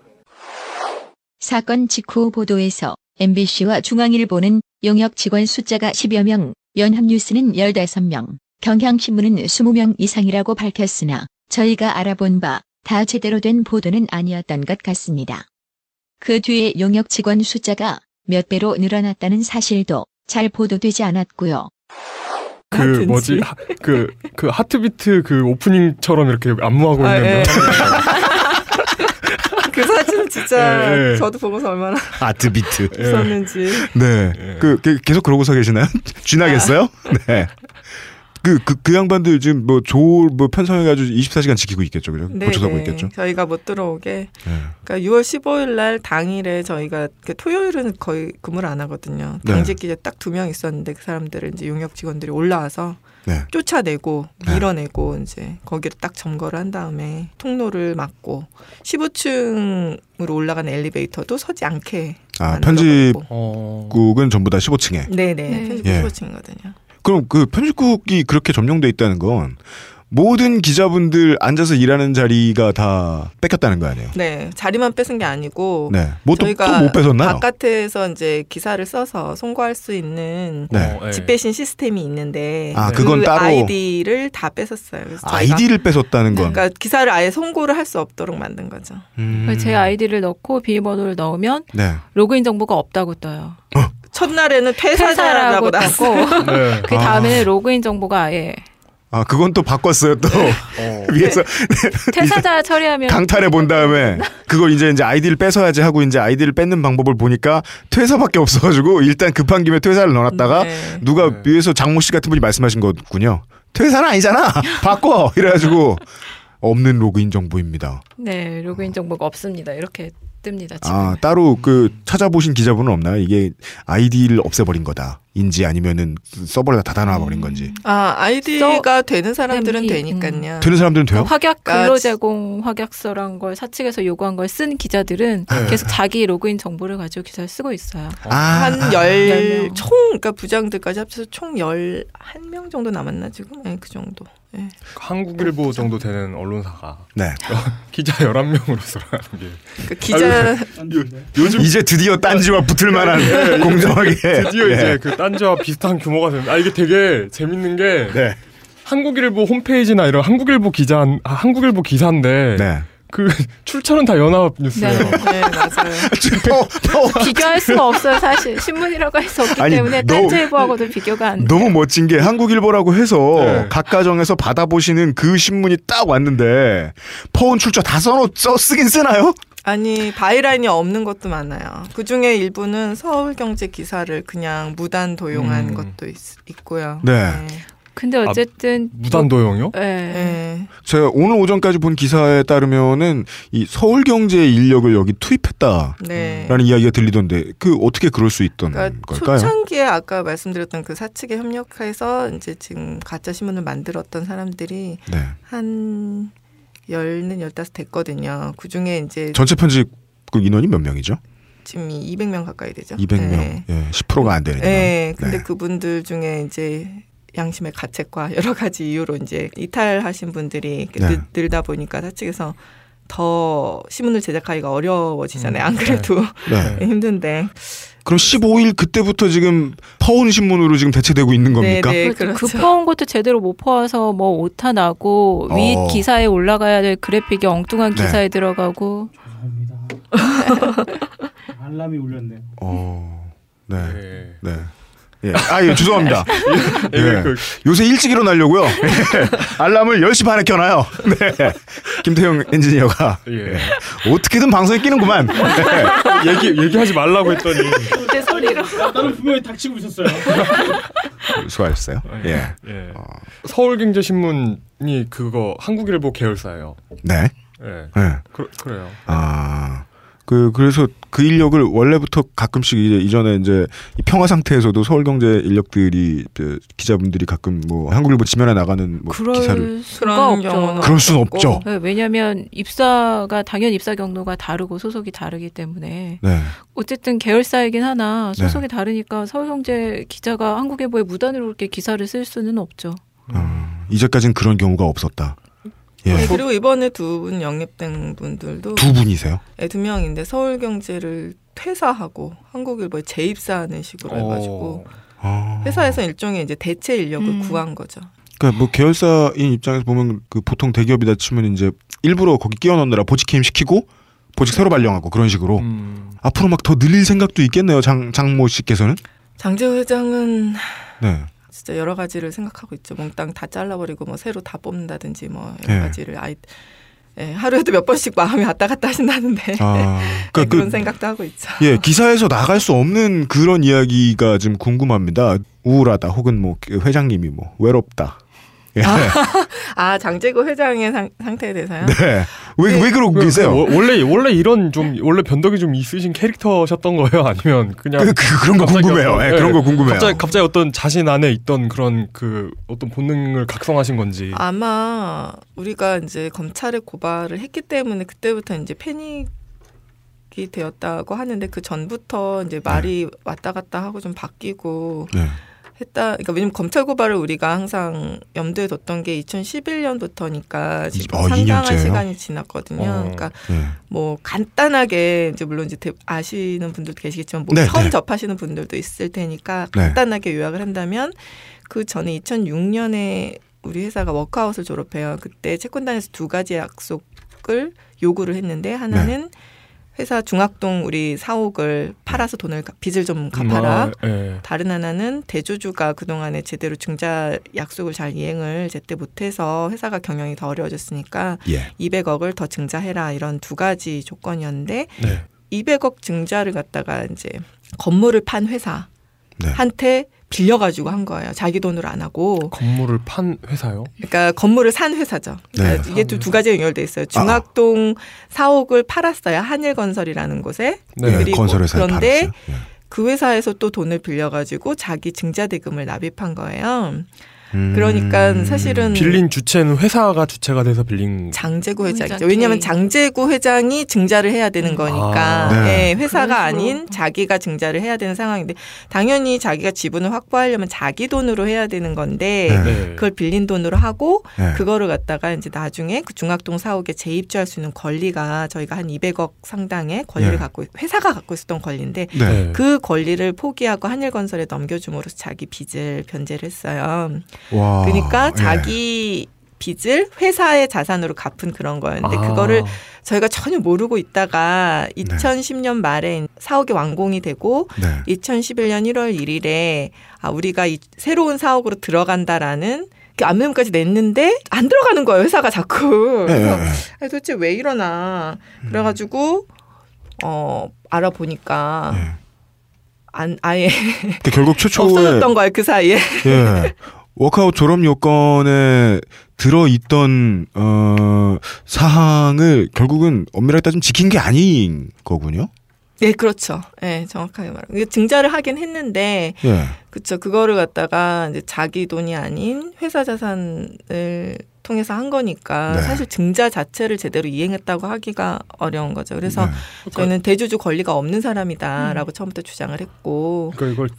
사건 직후 보도에서 MBC와 중앙일보는 용역 직원 숫자가 10여 명, 연합뉴스는 15명, 경향신문은 20명 이상이라고 밝혔으나 저희가 알아본 바 다 제대로 된 보도는 아니었던 것 같습니다. 그 뒤에 용역 직원 숫자가 몇 배로 늘어났다는 사실도 잘 보도되지 않았고요. 그. 뭐지 하, 그, 그 하트비트 그 오프닝처럼 이렇게 안무하고 아, 있는 예. 거. (laughs) 그 사진 진짜 예, 예. 저도 보고서 얼마나 아트 비트. 웃었는지 네. 예. 그, 그 계속 그러고서 계시나요? (laughs) 쥐나겠어요? 네. 그, 그, 그 양반들 지금 뭐 조, 뭐 편성해가지고 24시간 지키고 있겠죠. 그죠? 네, 고쳐서고 네. 있겠죠. 저희가 못 들어오게 네. 그러니까 6월 15일 날 당일에 저희가 그 토요일은 거의 근무를 안 하거든요. 네. 당직 기자 딱 두 명 있었는데 그 사람들을 이제 용역 직원들이 올라와서 네. 쫓아내고 네. 밀어내고 이제 거기를 딱 점거를 한 다음에 통로를 막고 15층으로 올라가는 엘리베이터도 서지 않게 아. 편집국은 전부 다 15층에. 네네 네. 편집 예. 15층이거든요. 그럼 그 편집국이 그렇게 점령돼 있다는 건 모든 기자분들 앉아서 일하는 자리가 다 뺏겼다는 거 아니에요? 네, 자리만 뺏은 게 아니고 네. 뭐 또- 저희가 또 못 뺏었나요? 바깥에서 이제 기사를 써서 송고할 수 있는 네. 어, 예. 집배신 시스템이 있는데 아, 그 그건 따로- 아이디를 다 뺏었어요. 아이디를 뺏었다는 건. 그러니까 기사를 아예 송고를 할 수 없도록 만든 거죠. 음. 제 아이디를 넣고 비밀번호를 넣으면 네. 로그인 정보가 없다고 떠요. 첫날에는 퇴사자라고 났어. 네. (laughs) 그 다음에는 로그인 정보가 아예 아, 그건 또 바꿨어요, 또. 네. (laughs) 위에서 (laughs) 퇴사자 처리하면 강탈해 본 다음에 그걸 이제 이제 아이디를 뺏어야지 하고 이제 아이디를 뺏는 방법을 보니까 퇴사밖에 없어가지고 일단 급한 김에 퇴사를 넣어놨다가 네. 누가 위에서 장모 씨 같은 분이 말씀하신 거군요. 퇴사는 아니잖아. 바꿔. 이래가지고 없는 로그인 정보입니다. 네 로그인 정보가 없습니다. 이렇게 뜹니다. 지금. 아 따로 그 찾아보신 기자분은 없나요? 이게 아이디를 없애버린 거다. 인지 아니면은 서버를 다 닫아놔버린 건지. 아 아이디가 되는 사람들은 되니까요. 되는 사람들은 돼요? 확약 그러니까 근로 제공 확약서란 걸 사측에서 요구한 걸 쓴 기자들은 네. 계속 자기 로그인 정보를 가지고 기사를 쓰고 있어요. 아, 한열열 명. 총 그러니까 부장들까지 합쳐서 총 열 한 명 정도 남았나 지금? 네, 그 정도. 네. 한국일보 정도 되는 언론사가 네. (laughs) 기자 11명으로 돌아가는 게 그 기자 요즘 이제 드디어 딴지와 붙을 만한 네, 공정하게. 드디어 예. 이제 그 딴지와 비슷한 규모가 되는. 아 이게 되게 재밌는 게 네. 한국일보 홈페이지나 이런 한국일보 기자 아, 한국일보 기사인데 네. 그 출처는 다 연합 뉴스예요. 네 맞아요. (laughs) 비교할 수가 없어요, 사실. 신문이라고 할 수 없기 아니, 때문에 너- 딴지일보하고도 비교가 안 돼. 너무 멋진 게 한국일보라고 해서 네. 각 가정에서 받아보시는 그 신문이 딱 왔는데 퍼온 출처 다 써놓 써 쓰긴 쓰나요? 아니 byline이 없는 것도 많아요. 그 중에 일부는 서울경제 기사를 그냥 무단 도용한 음. 것도 있, 있고요. 네. 근데 어쨌든 무단 도용요? 네. 네. 제가 오늘 오전까지 본 기사에 따르면은 이 서울 경제 인력을 여기 투입했다라는 네. 이야기가 들리던데 그 어떻게 그럴 수 있던 그러니까 걸까요? 초창기에 아까 말씀드렸던 그 사측에 협력해서 이제 지금 가짜 신문을 만들었던 사람들이 네. 한 열는 열다섯 됐거든요. 그 중에 이제 전체 편집 그 인원이 몇 명이죠? 지금 200명 가까이 되죠. 200명. 네. 예, 10%가 안 되는. 네, 근데 네. 그분들 중에 이제 양심의 가책과 여러 가지 이유로 이제 이탈하신 분들이 네. 늘, 늘다 보니까 사측에서 더 신문을 제작하기가 어려워지잖아요. 음, 안 그래도 네. (laughs) 힘든데. 그럼 15일 그때부터 지금 퍼온 신문으로 지금 대체되고 있는 겁니까? 네, 그렇죠. 그렇죠. 그 퍼온 것도 제대로 못 퍼와서 뭐 오타 나고 어. 위 기사에 올라가야 될 그래픽이 엉뚱한 네. 기사에 들어가고 (laughs) 알람이 울렸네요. 어, 네, 네. 예. 아, 예, 죄송합니다. (laughs) 예, 예. 그- 요새 일찍 일어나려고요. 예. 알람을 10시 반에 켜놔요. 네. 김태형 엔지니어가. 예. 예. 어떻게든 방송에 끼는구만. 네. 얘기 얘기하지 말라고 했더니 내 소리로 나는 분명히 닥치고 있었어요. (laughs) 수고하셨어요. 예. 예. 서울경제신문이 그거 한국일보 계열사예요. 네. 예. 네. 그, 그래요. 아. 그, 그래서 그 인력을 원래부터 가끔씩 이제 이전에 이제 이 평화 상태에서도 서울 경제 인력들이 그 기자분들이 가끔 뭐 한국일보 지면에 나가는 뭐 그럴 기사를 수가 그런 없죠. 경우는 그럴 수는 없죠. 네, 왜냐하면 입사가 당연 입사 경로가 다르고 소속이 다르기 때문에 네. 어쨌든 계열사이긴 하나 네. 소속이 다르니까 서울 경제 기자가 한국일보에 무단으로 그렇게 기사를 쓸 수는 없죠. 이제까지는 그런 경우가 없었다. 예. 네, 그리고 이번에 두 분 영입된 분들도 두 분이세요? 네, 두 명인데 서울경제를 퇴사하고 한국일보에 재입사하는 식으로 어. 해가지고 아. 회사에서 일종의 이제 대체 인력을 음. 구한 거죠. 그러니까 뭐 계열사인 입장에서 보면 그 보통 대기업이다 치면 이제 일부러 거기 끼워 넣느라 보직 해임 시키고 보직 새로 발령하고 그런 식으로 음. 앞으로 막 더 늘릴 생각도 있겠네요. 장 장모 씨께서는. 장재 회장은 네. 진짜 여러 가지를 생각하고 있죠. 몽땅 다 잘라버리고 뭐 새로 다 뽑는다든지 뭐 여러 네. 가지를 아이 예, 하루에도 몇 번씩 마음이 왔다 갔다 하신다는데 아, (laughs) 네, 그러니까 그런 그- 생각도 하고 있죠. 예, 기사에서 나갈 수 없는 그런 이야기가 좀 궁금합니다. 우울하다 혹은 뭐그 회장님이 뭐 외롭다. 예. (laughs) 아 장재구 회장의 상, 상태에 대해서요. 네. 왜, 왜 그러고 계세요? 워- 원래 원래 이런 좀 원래 변덕이 좀 있으신 캐릭터셨던 거예요? (laughs) 아니면 그냥 그- 그- 그런 거 갑자기 궁금해요. 어떤- 예, 그런 거 궁금해요. 갑자기 갑자기 어떤 자신 안에 있던 그런 그 어떤 본능을 각성하신 건지. 아마 우리가 이제 검찰에 고발을 했기 때문에 그때부터 이제 패닉 이 되었다고 하는데 그 전부터 이제 말이 왔다 갔다 하고 좀 바뀌고 네. 했다. 그러니까 왜냐면 검찰 고발을 우리가 항상 염두에 뒀던 게 2011년부터니까 지금 어, 상당한 2년째예요? 시간이 지났거든요. 어. 그러니까 예. 뭐 간단하게 이제 물론 이제 대- 아시는 분들도 계시겠지만 뭐 네, 처음 네. 접하시는 분들도 있을 테니까 네. 간단하게 요약을 한다면 그 전에 2006년에 우리 회사가 워크아웃을 졸업해요. 그때 채권단에서 두 가지 약속을 요구를 했는데 하나는 네. 회사 중학동 우리 사옥을 팔아서 돈을 가- 빚을 좀 갚아라. 아, 예. 다른 하나는 대주주가 그동안에 제대로 증자 약속을 잘 이행을 제때 못해서 회사가 경영이 더 어려워졌으니까 예. 200억을 더 증자해라 이런 두 가지 조건이었는데 네. 200억 증자를 갖다가 이제 건물을 판 회사 네. 한테 빌려가지고 한 거예요. 자기 돈으로 안 하고. 건물을 판 회사요? 그러니까 건물을 산 회사죠. 그러니까 네. 이게 또두 가지 연결돼 있어요. 중학동 사옥을 팔았어요. 한일건설이라는 곳에. 네, 그리고 건설회사에 그런데 팔았어요. 예. 그 회사에서 또 돈을 빌려가지고 자기 증자 대금을 납입한 거예요. 음. 그러니까 사실은 빌린 주체는 회사가 주체가 돼서 빌린 장재구 회장이죠. 왜냐하면 장재구 회장이 증자를 해야 되는 거니까 아. 네. 예, 회사가. 아닌 자기가 증자를 해야 되는 상황인데 당연히 자기가 지분을 확보하려면 자기 돈으로 해야 되는 건데 네. 네. 그걸 빌린 돈으로 하고 네. 그거를 갖다가 이제 나중에 그 중학동 사옥에 재입주할 수 있는 권리가 저희가 한 200억 상당의 권리를 예. 갖고 있- 회사가 갖고 있었던 권리인데 네. 그 권리를 포기하고 한일건설에 넘겨줌으로써 자기 빚을 변제를 했어요. 와. 그러니까 예. 자기 빚을 회사의 자산으로 갚은 그런 거였는데 아. 그거를 저희가 전혀 모르고 있다가 2010년 말에 사옥이 완공이 되고 네. 2011년 1월 1일에 아 우리가 이 새로운 사옥으로 들어간다라는 그 안면까지 냈는데 안 들어가는 거예요 회사가 자꾸 예, 예, 그래서 예. 아니, 도대체 왜 이러나 그래가지고 어 알아보니까 예. 안 아예 그 결국 (laughs) 최초에 없어졌던 거예요 그 사이에 예. (laughs) 워크아웃 졸업 요건에 들어 있던 어 사항을 결국은 엄밀하게 따지면 지킨 게 아닌 거군요. 네, 그렇죠. 예, 정확하게 말하면. 증자를 하긴 했는데, 예. 그쵸. 그거를 갖다가 이제 자기 돈이 아닌 회사 자산을 통해서 한 거니까 네. 사실 증자 자체를 제대로 이행했다고 하기가 어려운 거죠. 그래서 네. 저희는 대주주 권리가 없는 사람이다라고 처음부터 주장을 했고, 그러니까 이걸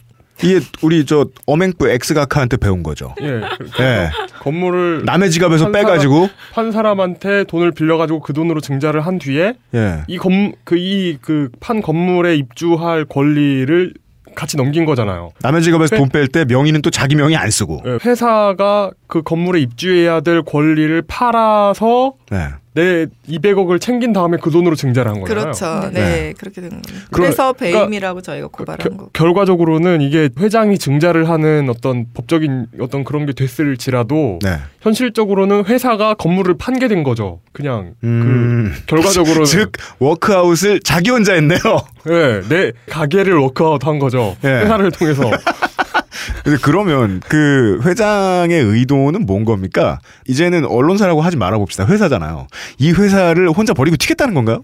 이게 우리 저 어맹부 엑스가카한테 배운 거죠. 예. 예. 건물을 남의 지갑에서 판 빼가지고 판 사람한테 돈을 빌려 가지고 그 돈으로 증자를 한 뒤에 예. 이건그이 그 판 건물에 입주할 권리를 같이 넘긴 거잖아요. 남의 지갑에서 회- 돈뺄 때 명의는 또 자기 명의 안 쓰고. 예, 회사가 그 건물에 입주해야 될 권리를 팔아서 네. 내 200억을 챙긴 다음에 그 돈으로 증자를 한 거잖아요. 그렇죠. 네, 네. 그렇게 된. 그럼- 그래서 그러니까 배임이라고 저희가 고발한 겨- 거고. 결과적으로는 이게 회장이 증자를 하는 어떤 법적인 어떤 그런 게 됐을지라도 네. 현실적으로는 회사가 건물을 판게 된 거죠. 그냥 음. 그 결과적으로는 (laughs) 즉 워크아웃을 자기 혼자 했네요. 예, 내 가게를 워크아웃 한 거죠. 예. 회사를 통해서. (laughs) 근데 그러면 그 회장의 의도는 뭔 겁니까? 이제는 언론사라고 하지 말아 봅시다. 회사잖아요. 이 회사를 혼자 버리고 튀겠다는 건가요?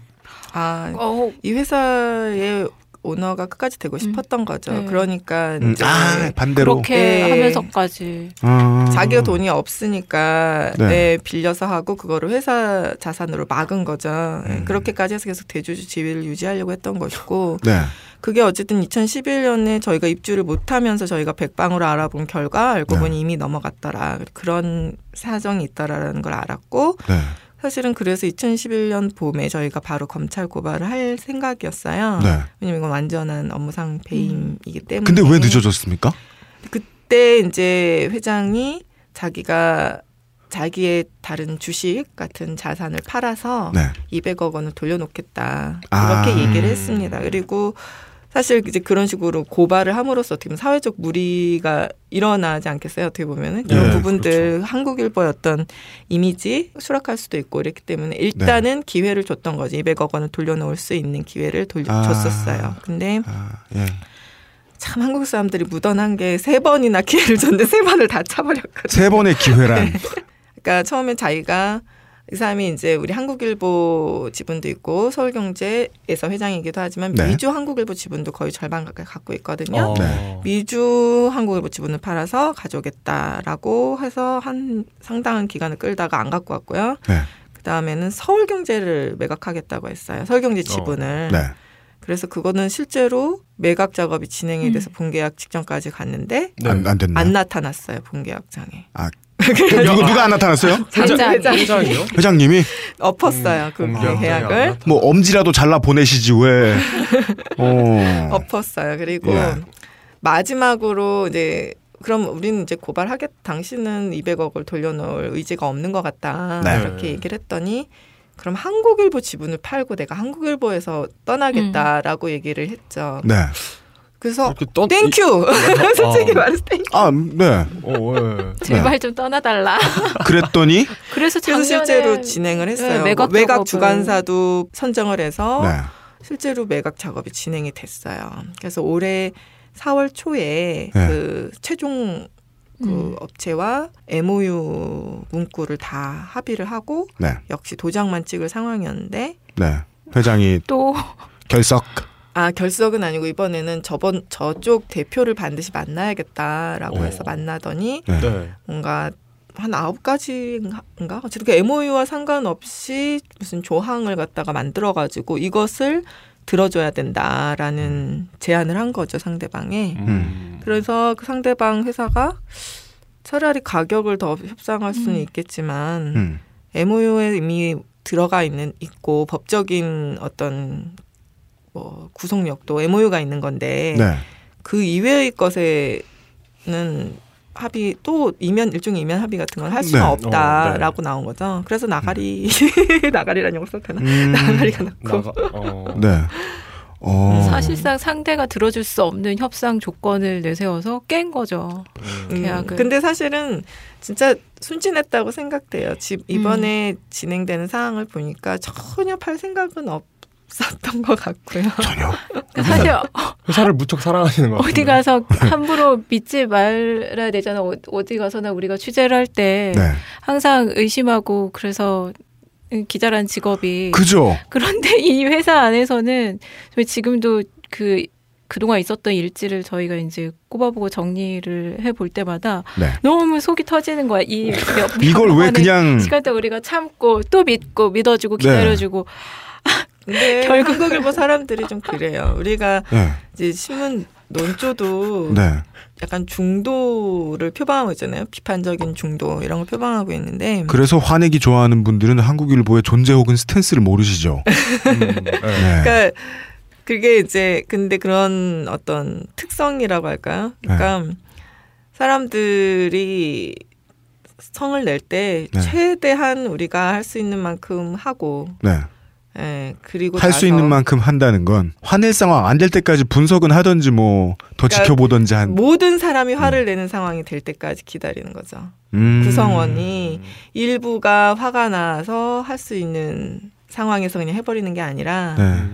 아, 어, 이 회사의 오너가 끝까지 되고 싶었던 거죠. 네. 그러니까 음, 이제 아 반대로. 그렇게 네. 하면서까지 아. 자기가 돈이 없으니까 네. 네. 빌려서 하고 그거를 회사 자산으로 막은 거죠. 네, 음. 그렇게까지 해서 계속 대주주 지위를 유지하려고 했던 것이고 네. 그게 어쨌든 2011년에 저희가 입주를 못하면서 저희가 백방으로 알아본 결과 알고 네. 보니 이미 넘어갔더라. 그런 사정이 있다라는 걸 알았고 네. 사실은 그래서 2011년 봄에 저희가 바로 검찰 고발을 할 생각이었어요. 네. 왜냐면 이건 완전한 업무상 배임이기 때문에. 근데 왜 늦어졌습니까? 그때 이제 회장이 자기가 자기의 다른 주식 같은 자산을 팔아서 네. 200억 원을 돌려놓겠다 아. 그렇게 얘기를 했습니다. 그리고 사실 이제 그런 식으로 고발을 함으로써 어떻게 보면 사회적 무리가 일어나지 않겠어요? 어떻게 보면은 그런 네, 부분들 한국일보의 어떤 이미지 수락할 수도 있고 이랬기 때문에 일단은 기회를 줬던 거지 200억 원을 돌려놓을 수 있는 기회를 돌려 아. 줬었어요. 근데 아, 예. 참 한국 사람들이 무던한 게 세 번이나 기회를 줬는데 세 번을 다 차버렸거든요. 세 번의 기회란. (laughs) 그러니까 처음에 자기가 이 사람이 이제 우리 한국일보 지분도 있고 서울경제에서 회장이기도 하지만 네. 미주 한국일보 지분도 거의 절반 가까이 갖고 있거든요. 어. 네. 미주 한국일보 지분을 팔아서 가져오겠다라고 해서 한 상당한 기간을 끌다가 안 갖고 왔고요. 네. 그 다음에는 서울경제를 매각하겠다고 했어요. 서울경제 지분을. 네. 그래서 그거는 실제로 매각 작업이 진행이 돼서 음. 본계약 직전까지 갔는데 안, 안 됐나요? 안 나타났어요 본계약장에. 아, 누구, 누가 안 나타났어요? 회장, 회장. 회장님이 엎었어요 그 계약을. 뭐 엄지라도 잘라 보내시지 왜? (laughs) 어. 엎었어요. 그리고 예. 마지막으로 이제 그럼 우리는 이제 고발하겠 당신은 200억을 돌려놓을 의지가 없는 것 같다 네. 이렇게 얘기를 했더니 그럼 한국일보 지분을 팔고 내가 한국일보에서 떠나겠다라고 얘기를 했죠. 네. 그래서 thank you (laughs) 솔직히 어. 말해서 thank you. 아, 네. 제발 좀 떠나달라. (laughs) 그랬더니 그래서 그래서 작년에 실제로 진행을 했어요. 네, 매각 뭐 작업을. 주관사도 선정을 해서 네. 실제로 매각 작업이 진행이 됐어요. 그래서 올해 4월 초에 네. 그 최종 그 음. 업체와 MOU 문구를 다 합의를 하고 네. 역시 도장만 찍을 상황이었는데 네. 회장이 또 결석. 아 결석은 아니고 이번에는 저번 저쪽 대표를 반드시 만나야겠다라고 해서 만나더니 네. 뭔가 한 아홉 가지인가 어쨌든 그 MOU와 상관없이 무슨 조항을 갖다가 만들어 가지고 이것을 들어줘야 된다라는 제안을 한 거죠 상대방에. 음. 그래서 그 상대방 회사가 차라리 가격을 더 협상할 수는 있겠지만 음. MOU에 이미 들어가 있는 있고 법적인 어떤 뭐 구속력도 MOU가 있는 건데 네. 그 이외의 것에는 합의 또 이면 일종의 이면 합의 같은 건 할 수는 네. 없다라고 나온 거죠. 그래서 나가리 (laughs) 나가리라는 용어 써도 되나? 음. 나가리가 났고. 네. 어. 사실상 상대가 들어줄 수 없는 협상 조건을 내세워서 깬 거죠. 음, 계약을. 근데 사실은 진짜 순진했다고 생각돼요. 집 이번에 음. 진행되는 상황을 보니까 전혀 팔 생각은 없 었던 것 같고요. (laughs) 전혀. 사실 회사를 무척 사랑하시는 것 같아요. 어디 가서 함부로 믿지 말아야 되잖아. 어- 어디 가서나 우리가 취재를 할때 네. 항상 의심하고 그래서 기자란 직업이 그죠. 그런데 (laughs) 이 회사 안에서는 저희 지금도 그 그동안 있었던 일지를 저희가 이제 꼽아보고 정리를 해볼 때마다 네. 너무 속이 터지는 거야. 이 몇, 이걸 왜 (laughs) 그냥- 시간대 우리가 참고 또 믿고 믿어주고 네. 기다려주고 근데 (laughs) 결국- 한국일보 사람들이 좀 그래요. 우리가 네. 이제 신문 논조도 네. 약간 중도를 표방하고 있잖아요. 비판적인 중도 이런 걸 표방하고 있는데 그래서 화내기 좋아하는 분들은 한국일보의 존재 혹은 스탠스를 모르시죠. (laughs) 네. 그러니까 그게 이제 근데 그런 어떤 특성이라고 할까요? 그러니까 사람들이 성을 낼때 네. 최대한 우리가 할 수 있는 만큼 하고 네. 예, 그리고 할 수 있는 만큼 한다는 건 화낼 상황 안 될 때까지 분석은 하든지 뭐더 그러니까 지켜보든지 한 모든 사람이 화를 내는 상황이 될 때까지 기다리는 거죠. 음. 구성원이 일부가 화가 나서 할 수 있는 상황에서 그냥 해버리는 게 아니라 네.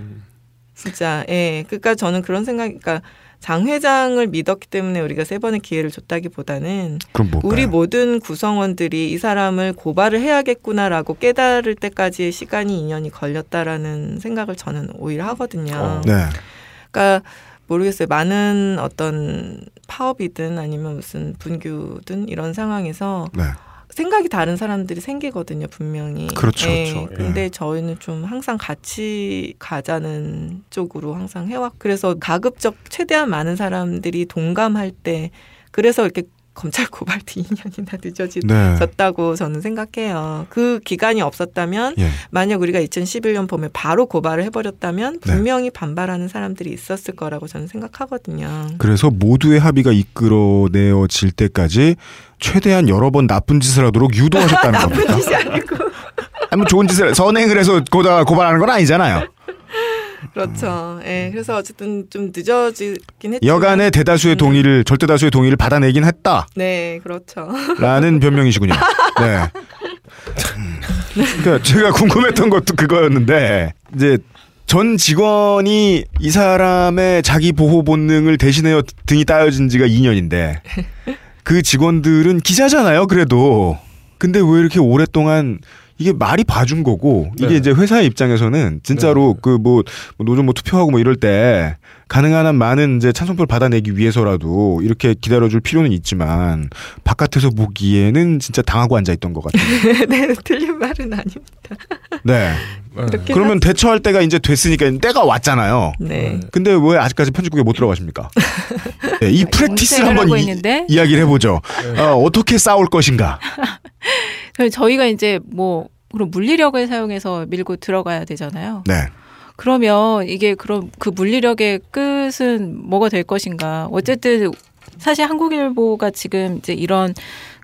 진짜 예 그러니까 저는 그런 생각 그러니까 장 회장을 믿었기 때문에 우리가 세 번의 기회를 줬다기보다는? 우리 모든 구성원들이 이 사람을 고발을 해야겠구나라고 깨달을 때까지의 시간이 2년이 걸렸다라는 생각을 저는 오히려 하거든요. 네. 그러니까 모르겠어요. 많은 어떤 파업이든 아니면 무슨 분규든 이런 상황에서 네. 생각이 다른 사람들이 생기거든요, 분명히. 그렇죠. 예, 그렇죠. 예. 근데 저희는 좀 항상 같이 가자는 쪽으로 항상 해왔. 그래서 가급적 최대한 많은 사람들이 동감할 때 그래서 이렇게 검찰 고발도 (laughs) 2년이나 늦어졌다고 저는 생각해요. 그 기간이 없었다면 예. 만약 우리가 2011년 봄에 바로 고발을 해버렸다면 네. 분명히 반발하는 사람들이 있었을 거라고 저는 생각하거든요. 그래서 모두의 합의가 이끌어내어질 때까지 최대한 여러 번 나쁜 짓을 하도록 (laughs) 유도하셨다는 겁니다. 나쁜 짓이 아니고 아니 뭐 좋은 짓을 선행을 해서 고다 고발하는 건 아니잖아요. 그렇죠. 예, 그래서 어쨌든 좀 늦어지긴 했지만 여간의 대다수의 동의를 절대 다수의 동의를 받아내긴 했다라는 네, 그렇죠. (laughs) 변명이시군요. 네. 음. 그러니까 제가 궁금했던 것도 그거였는데 이제 전 직원이 이 사람의 자기 보호 본능을 대신하여 등이 따여진 지가 2년인데 (laughs) 그 직원들은 기자잖아요. 그래도 근데 왜 이렇게 오랫동안 이게 말이 봐준 거고 이게 네. 이제 회사의 입장에서는 진짜로 그뭐 노조 뭐 투표하고 뭐 이럴 때 가능한 한 많은 이제 찬성표를 받아내기 위해서라도 이렇게 기다려줄 필요는 있지만 바깥에서 보기에는 진짜 당하고 앉아 있던 것 같아요. (laughs) 네, 틀린 말은 아닙니다. 네. 그렇긴 그러면 대처할 때가 이제 됐으니까 때가 왔잖아요. 네. 근데 왜 아직까지 편집국에 못 들어가십니까? (laughs) 네, 이 프랙티스를 한번 이? 이야기를 해보죠. 어, 어떻게 싸울 것인가? (laughs) 저희가 이제 뭐 그런 물리력을 사용해서 밀고 들어가야 되잖아요. 네. 그러면 이게 그럼 그 물리력의 끝은 뭐가 될 것인가? 어쨌든 사실 한국일보가 지금 이제 이런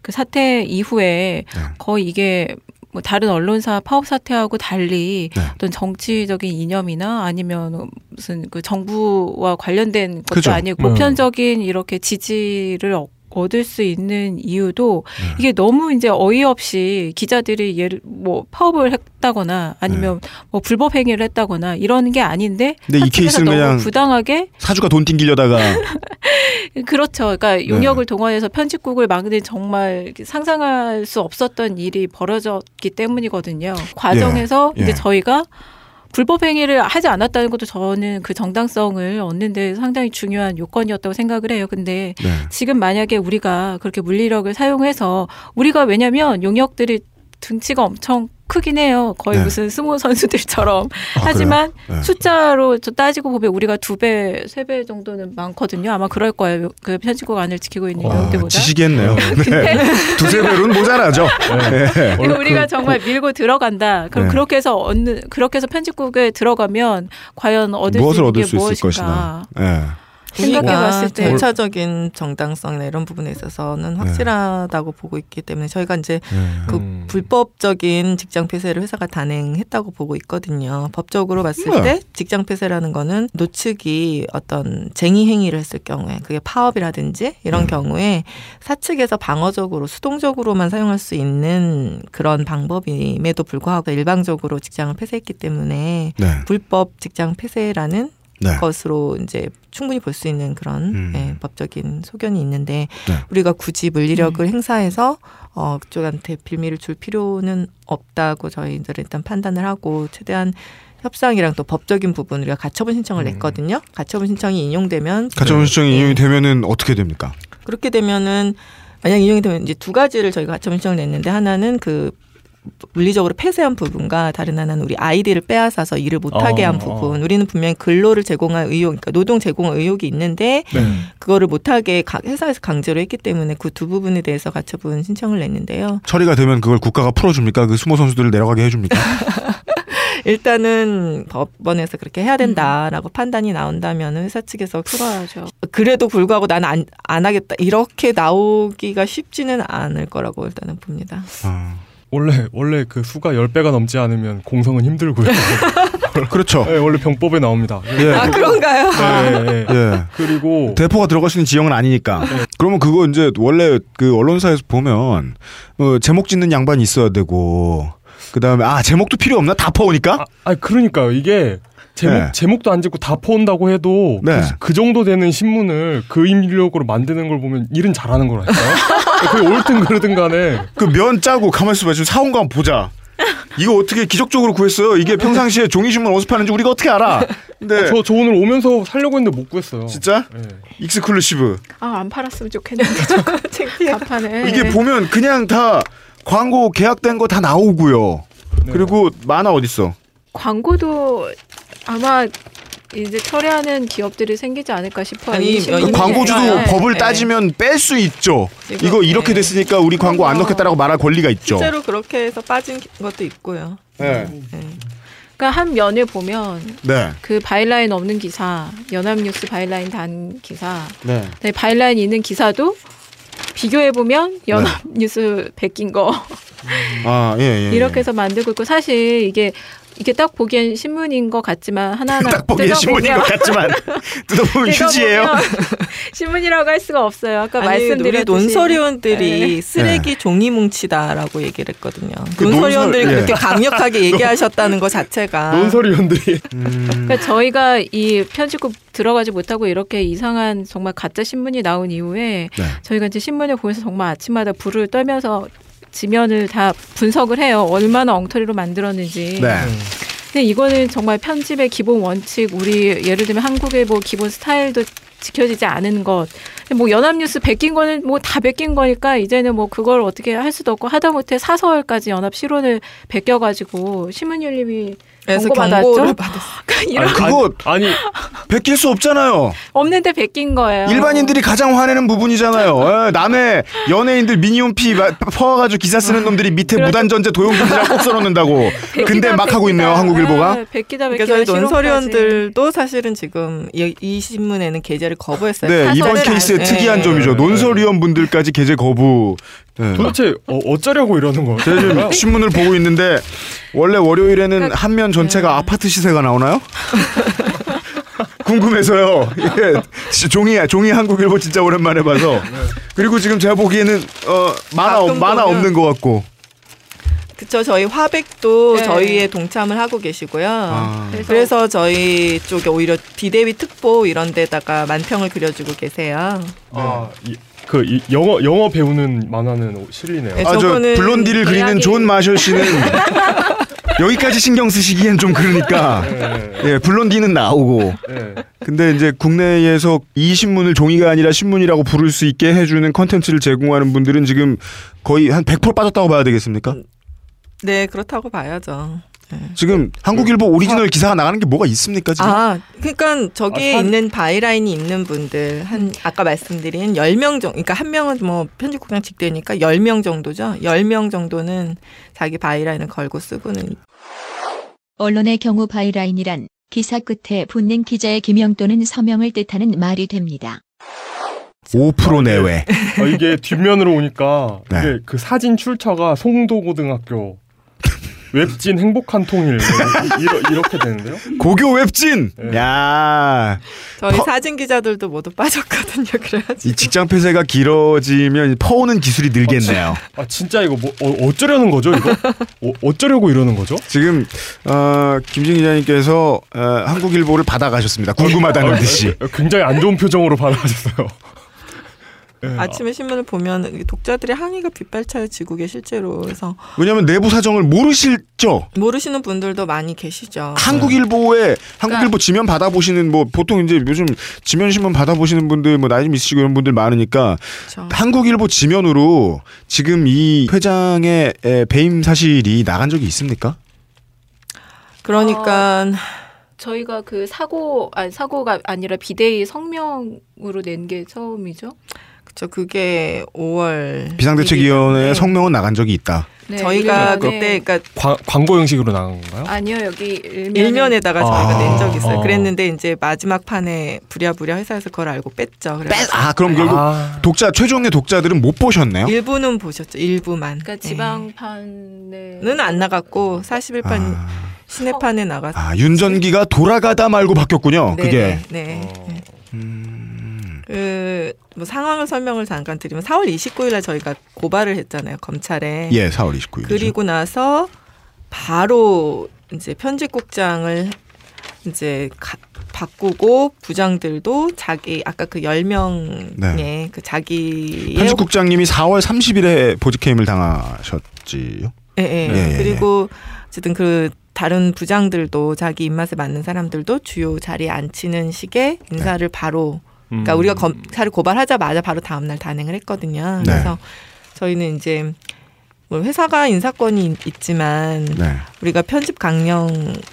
그 사태 이후에 거의 이게 뭐 다른 언론사 파업 사태하고 달리 어떤 정치적인 이념이나 아니면 무슨 그 정부와 관련된 것도 그죠. 아니고 음. 보편적인 이렇게 지지를 얻- 얻을 수 있는 이유도 네. 이게 너무 이제 어이없이 기자들이 예를 뭐 파업을 했다거나 아니면 뭐 불법 행위를 했다거나 이러는 게 아닌데 근데 이 케이스는 그냥 부당하게 사주가 돈 띵기려다가 (laughs) 그렇죠. 그러니까 네. 용역을 동원해서 편집국을 막는 정말 상상할 수 없었던 일이 벌어졌기 때문이거든요. 과정에서 예. 이제 예. 저희가 불법 행위를 하지 않았다는 것도 저는 그 정당성을 얻는데 상당히 중요한 요건이었다고 생각을 해요. 근데 네. 지금 만약에 우리가 그렇게 물리력을 사용해서 우리가 왜냐면 용역들이 등치가 엄청 크긴 해요. 거의 네. 무슨 스모 선수들처럼. 아, 하지만? 네. 숫자로 저 따지고 보면 우리가 두 배, 세 배 정도는 많거든요. 아마 그럴 거예요. 그 편집국 안을 지키고 있는. 지시겠네요. (laughs) 근데- 네. 두세 배로는 모자라죠. 네. 그러니까 우리가 정말 밀고 들어간다. 그럼 네. 그렇게 해서 얻는 그렇게 해서 편집국에 들어가면 과연 얻을 무엇을 수 얻을 있는 수게 있을 무엇인가? 것이나. 네. 생각해봤을 때 절차적인 정당성이나 이런 부분에 있어서는 확실하다고 보고 있기 때문에 저희가 이제 그 불법적인 직장 폐쇄를 회사가 단행했다고 보고 있거든요. 법적으로 봤을 네. 때 직장 폐쇄라는 거는 노측이 어떤 쟁의 행위를 했을 경우에 그게 파업이라든지 이런 경우에 사측에서 방어적으로 수동적으로만 사용할 수 있는 그런 방법임에도 불구하고 일방적으로 직장을 폐쇄했기 때문에 네. 불법 직장 폐쇄라는 네. 것으로 이제 충분히 볼 수 있는 그런 음. 예, 법적인 소견이 있는데 네. 우리가 굳이 물리력을 행사해서 어, 그쪽한테 빌미를 줄 필요는 없다고 저희들은 일단 판단을 하고 최대한 협상이랑 또 법적인 부분 우리가 가처분 신청을 냈거든요. 가처분 신청이 인용되면 가처분 신청이 인용이 되면은 어떻게 됩니까? 그렇게 되면은 만약 인용이 되면 이제 두 가지를 저희가 가처분 신청을 냈는데 하나는 그 물리적으로 폐쇄한 부분과 다른 하나는 우리 아이디를 빼앗아서 일을 못하게 어, 한 부분. 우리는 분명히 근로를 제공할 의욕, 그러니까 노동 제공 의욕이 있는데 네. 그거를 못하게 가- 회사에서 강제로 했기 때문에 그 두 부분에 대해서 가처분 신청을 냈는데요. 처리가 되면 그걸 국가가 풀어줍니까? 그 수모 선수들을 내려가게 해줍니까? (laughs) 일단은 법원에서 그렇게 해야 된다라고 판단이 나온다면 회사 측에서 풀어야죠. 그래도 불구하고 나는 안, 안 하겠다 이렇게 나오기가 쉽지는 않을 거라고 일단은 봅니다. 원래 원래 그 수가 10배가 넘지 않으면 공성은 힘들고요. (laughs) 그렇죠. 네, 원래 병법에 나옵니다. 예. 아, 그런가요? 네, 네. 예. 그리고 대포가 들어갈 수 있는 지형은 아니니까. 네. 그러면 그거 이제 원래 그 언론사에서 보면 어, 제목 짓는 양반이 있어야 되고 그 다음에 아 제목도 필요 없나 다 퍼오니까. 아, 그러니까요. 이게 제목 네. 제목도 안 짓고 다 퍼온다고 해도 네. 그, 그 정도 되는 신문을 그 인력으로 만드는 걸 보면 일은 잘하는 거라니까요. 그게 (laughs) 옳든 그러든 간에 그 면 짜고 가만 있어봐 지금 사온 거 한번 보자. 이거 어떻게 기적적으로 구했어요? 이게 평상시에 종이신문 어디서 파는지 우리가 어떻게 알아? 근데 저, 저 오늘 오면서 살려고 했는데 못 구했어요. 진짜? exclusive. 아 안 팔았으면 좋겠는데 저거 가판에 (laughs) 이게 보면 그냥 다 광고 계약된 거 다 나오고요. 그리고 만화 어딨어? 광고도 아마 이제 처리하는 기업들이 생기지 않을까 싶어요. 이 신문이 그 광고주도 네. 법을 네. 따지면 뺄 수 있죠. 이거- 이거 이렇게 됐으니까 우리 광고 안 넣겠다라고 말할 권리가 있죠. 실제로 그렇게 해서 빠진 것도 있고요. 네. 그러니까 한 면을 보면 네. 그 byline 없는 기사, 연합뉴스 byline 단 기사, 네. 네, byline 있는 기사도 비교해 보면 연합뉴스 베낀 거 아, 예, 예. 이렇게 해서 만들고 있고 사실 이게 이게 딱 보기엔 신문인 것 같지만 하나하나 딱 보기엔 신문인 것 같지만 (laughs) 뜯어보면 휴지예요. (laughs) 신문이라고 할 수가 없어요. 아까 아니, 말씀드렸듯이 우리 논설위원들이 네. 쓰레기 종이 뭉치다라고 얘기를 했거든요. 그 논설위원들이 논설- 그렇게 예. 강력하게 (laughs) 얘기하셨다는 것 자체가 논설위원들이 그러니까 저희가 이 편집국 들어가지 못하고 이렇게 이상한 정말 가짜 신문이 나온 이후에 네. 저희가 이제 신문을 보면서 정말 아침마다 불을 떨면서 지면을 다 분석을 해요. 얼마나 엉터리로 만들었는지. 네. 근데 이거는 정말 편집의 기본 원칙, 우리 예를 들면 한국일보 기본 스타일도 지켜지지 않은 것. 뭐 연합뉴스 베낀 거는 뭐 다 베낀 거니까 이제는 뭐 그걸 어떻게 할 수도 없고 하다못해 사설까지 연합 실론을 베껴가지고 신문윤립이 그래서 경고 받았죠. 경고를 (laughs) 받았어. 이런 그거 아니 베낄 수 없잖아요. 없는데 베낀 거예요. 일반인들이 가장 화내는 부분이잖아요. 에, 남의 연예인들 미니홈피 마- 퍼와가지고 기사 쓰는 놈들이 밑에 무단전제 도용금지라고 꼭 써놓는다고. (laughs) 근데 막 하고 있네요, 한국일보가. 베끼다 그러니까 베끼다 저희 실론까지. 논설위원들도 사실은 지금 이, 이 신문에는 게재를 거부했어요. 네, 이번 안- 특이한 네. 점이죠. 논설위원 분들까지 게재 거부. 네. 도대체 어, 어쩌려고 이러는 거예요? 제가 지금 신문을 보고 있는데 원래 월요일에는 한면 전체가 아파트 시세가 나오나요? (laughs) 궁금해서요. 예, 종이 종이 한국일보 진짜 오랜만에 봐서. 그리고 지금 제가 보기에는 어 만화 만화 없는 것 같고. 그쵸 저희 화백도 네. 저희에 동참을 하고 계시고요. 아. 그래서- 그래서 저희 쪽에 오히려 비대위 특보 이런 데다가 만평을 그려주고 계세요. 아, 이, 그 이, 영어 영어 배우는 만화는 실리네요. 네, 아 저 블론디를 그리는 존 마셜 씨는 (laughs) 여기까지 신경 쓰시기엔 좀 그러니까. 네. 예, 블론디는 나오고. 네. 근데 이제 국내에서 이 신문을 종이가 아니라 신문이라고 부를 수 있게 해주는 컨텐츠를 제공하는 분들은 지금 거의 한 100% 빠졌다고 봐야 되겠습니까? 네 그렇다고 봐야죠. 지금 한국일보 오리지널 기사가 나가는 게 뭐가 있습니까 지금? 아, 그러니까 저기에 아, 산- 있는 byline이 있는 분들 한 아까 말씀드린 10명 정도 그러니까 한 명은 뭐 편집국장 직대니까 10명 정도죠. 10명 정도는 자기 byline을 걸고 쓰고는 언론의 경우 byline이란 기사 끝에 붙는 기자의 기명 또는 서명을 뜻하는 말이 됩니다. 5% 내외. 아, 이게 뒷면으로 오니까 네. 이게 그 사진 출처가 송도고등학교 웹진 행복한 통일 이러, 이렇게 되는데요? 고교 웹진. 네. 야, 저희 퍼- 사진 기자들도 모두 빠졌거든요. 그래가지고 이 직장 폐쇄가 길어지면 퍼오는 기술이 늘겠네요. 아 진짜 이거 뭐 어, 어쩌려는 거죠 이거? 어, 어쩌려고 이러는 거죠? 지금 어, 김진 기자님께서 어, 한국일보를 받아가셨습니다. 궁금하다는 듯이. 어, 굉장히 안 좋은 표정으로 받아가셨어요. 네, 아침에 신문을 보면 독자들의 항의가 빗발차지고 계 실제로 그래서 왜냐하면 내부 사정을 모르실죠. 모르시는 분들도 많이 계시죠. 한국일보에 한국일보 지면 받아보시는 뭐 보통 이제 요즘 지면 신문 받아보시는 분들 뭐 나이 좀 있으시고 이런 분들 많으니까 그렇죠. 한국일보 지면으로 지금 이 회장의 에, 배임 사실이 나간 적이 있습니까? 그러니까 저희가 그 사고 아니 사고가 아니라 비대위 성명으로 낸 게 처음이죠. 그쵸 그게 5월 비상대책위원회의 네. 성명은 나간 적이 있다. 네, 저희가 그때 그러니까 과, 광고 형식으로 나간 건가요? 아니요 여기 일면에, 일면에다가 저희가 아. 낸 적이 있어요. 아. 그랬는데 이제 마지막 판에 부랴부랴 회사에서 그걸 알고 뺐죠. 그래서 아 그럼 결국 아, 독자 최종의 독자들은 못 보셨네요. 일부는 보셨죠. 일부만. 그러니까 지방판에 는안 나갔고 41판 아, 시내판에 나갔어요. 아, 윤전기가 돌아가다 말고 바뀌었군요. 네, 그게. 네. 네. 어. 네. 음, 그 뭐 상황을 설명을 잠깐 드리면 4월 29일 날 저희가 고발을 했잖아요. 검찰에. 예, 4월 29일. 그리고 나서 바로 이제 편집국장을 이제 가- 바꾸고 부장들도 자기 아까 그 10명의 네. 그 자기의 편집국장님이 4월 30일에 보직해임을 당하셨지요. 예, 예. 예, 예, 그리고 어쨌든 그 다른 부장들도 자기 입맛에 맞는 사람들도 주요 자리에 앉히는 식의 인사를 바로 그러니까 음. 우리가 검사를 고발하자마자 바로 다음 날 단행을 했거든요. 네. 그래서 저희는 이제 뭐 회사가 인사권이 있- 있지만 네. 우리가 편집 강령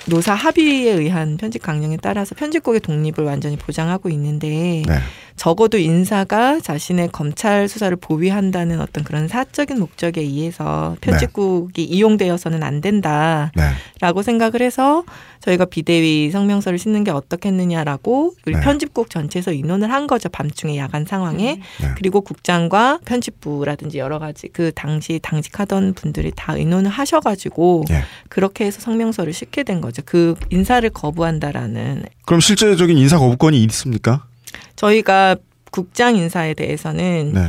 노사 합의에 의한 편집 강령에 따라서 편집국의 독립을 완전히 보장하고 있는데 네. 적어도 인사가 자신의 검찰 수사를 보위한다는 어떤 그런 사적인 목적에 의해서 편집국이 이용되어서는 안 된다라고 네. 생각을 해서 저희가 비대위 성명서를 싣는 게 어떻겠느냐라고 우리 네. 편집국 전체에서 의논을 한 거죠 밤중에 야간 상황에 네. 그리고 국장과 편집부라든지 여러 가지 그 당시 당직하던 분들이 다 의논을 하셔 가지고 예. 그렇게 해서 성명서를 싣게 된 거죠. 그 인사를 거부한다라는 그럼 실제적인 인사 거부권이 있습니까? 저희가 국장 인사에 대해서는 네.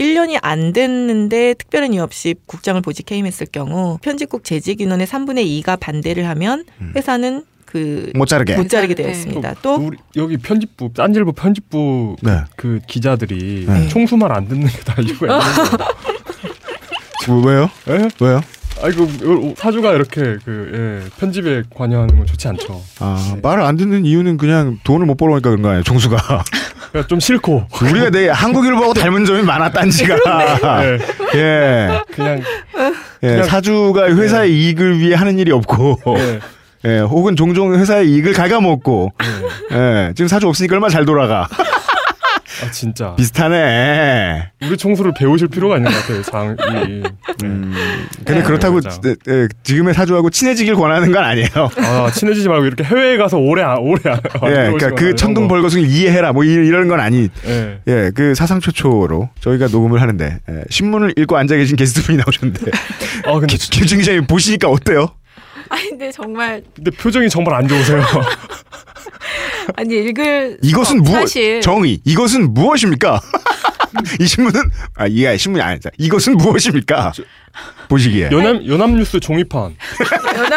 1년이 안 됐는데 특별한 이유 없이 국장을 보직 해임했을 경우 편집국 재직 인원의 3분의 2가 반대를 하면 회사는 그못 자르게. 못 자르게 네. 되었습니다. 또 우리 여기 편집부 딴질보 편집부 그, 네. 그 기자들이 네. 총수 말 안 듣는 게 거예요. (laughs) 뭐, 왜요? 예? 왜요? 아이고 사주가 이렇게 그 예, 편집에 관여하는 건 좋지 않죠. 아 말을 안 듣는 이유는 그냥 돈을 못 벌어오니까 그런 거 아니에요 종수가? (laughs) 그러니까 좀 싫고. 우리가 내 한국일보하고 닮은 점이 많아 딴지가. 네. 예. 그냥 예, 그냥- 사주가 회사의 이익을 위해 하는 일이 없고. 예. (laughs) 예, 혹은 종종 회사의 이익을 갉아먹고. 예, 지금 사주 없으니까 얼마나 잘 돌아가 아 진짜 비슷하네 우리 총수를 배우실 필요가 있는 것 같아요. 장이 음, (laughs) 근데 네, 그렇다고. 예, 예, 지금의 사주하고 친해지길 권하는 건 아니에요 아 친해지지 말고 이렇게 해외에 가서 오래 안- 오래 안- 안 예, (laughs) 그러니까 그 천둥 거. 벌거숭이 이해해라 뭐 이- 이런 건 아니 예. 예, 그 사상 최초로 저희가 녹음을 하는데 예, 신문을 읽고 앉아 계신 게스트분이 나오셨는데 (laughs) 아 근데 김충 기자님 보시니까 어때요? 아니 근데 정말 근데 표정이 정말 안 좋으세요. 아니 읽을 이것은 어, 무엇 사실 정의 이것은 무엇입니까? (laughs) 이 신문은 아 이게 신문이 아니다. 이것은 무엇입니까? 보시기에 연합 연합뉴스 종이판.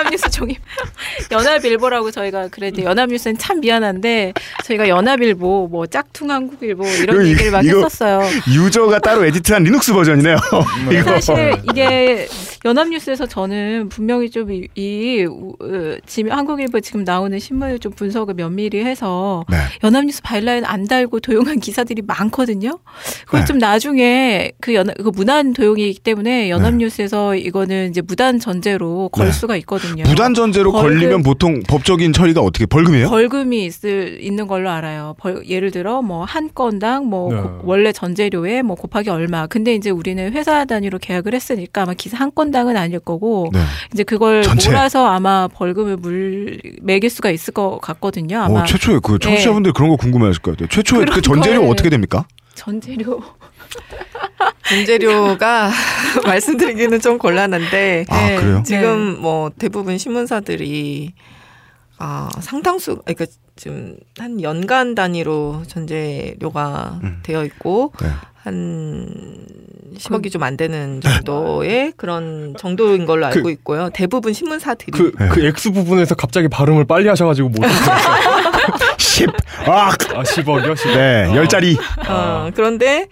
연합뉴스 종이 연합일보라고 저희가 그랬는데 연합뉴스는 참 미안한데 저희가 연합일보 뭐 짝퉁한국일보 이런 얘기를 막 이거 했었어요. user가 따로 edit한 리눅스 버전이네요. 이거 사실 이게 연합뉴스에서 저는 분명히 좀 이, 지금 한국일보 지금 나오는 신문을 좀 분석을 면밀히 해서 네. 연합뉴스 byline 안 달고 도용한 기사들이 많거든요. 그걸 네. 좀 나중에 그 연, 그 무단 도용이기 때문에 연합뉴스에서 이거는 이제 무단 전재로 걸 네. 수가 있거든요. 무단 전재로 벌금- 걸리면 보통 법적인 처리가 어떻게 벌금이에요? 벌금이 있을 있는 걸로 알아요. 벌, 예를 들어 뭐 한 건당 뭐 네. 고- 원래 전재료에 뭐 곱하기 얼마. 근데 이제 우리는 회사 단위로 계약을 했으니까 아마 기사 한 건당은 아닐 거고 네. 이제 그걸 전체. 몰아서 아마 벌금을 물 매길 수가 있을 것 같거든요. 아마 어, 최초에 그 네. 청취자분들 그런 거 궁금해하실 것 같아요. 최초에 그 전재료 걸- 어떻게 됩니까? 전재료 전재료가 (laughs) 말씀드리기는 좀 곤란한데 아, 네. 그래요? 지금 뭐 대부분 신문사들이 아 상당수 그러니까 지금 한 연간 단위로 전재료가 음. 되어 있고 네. 한 10억이 좀 안 되는 정도의 그런 정도인 걸로 알고 그- 있고요. 대부분 신문사들이 그그 X 부분에서 갑자기 발음을 빨리 하셔가지고 못 들었어요. 10. (laughs) 아, 아 10억이요? 10억. 네, 열 짜리. 어, 그런데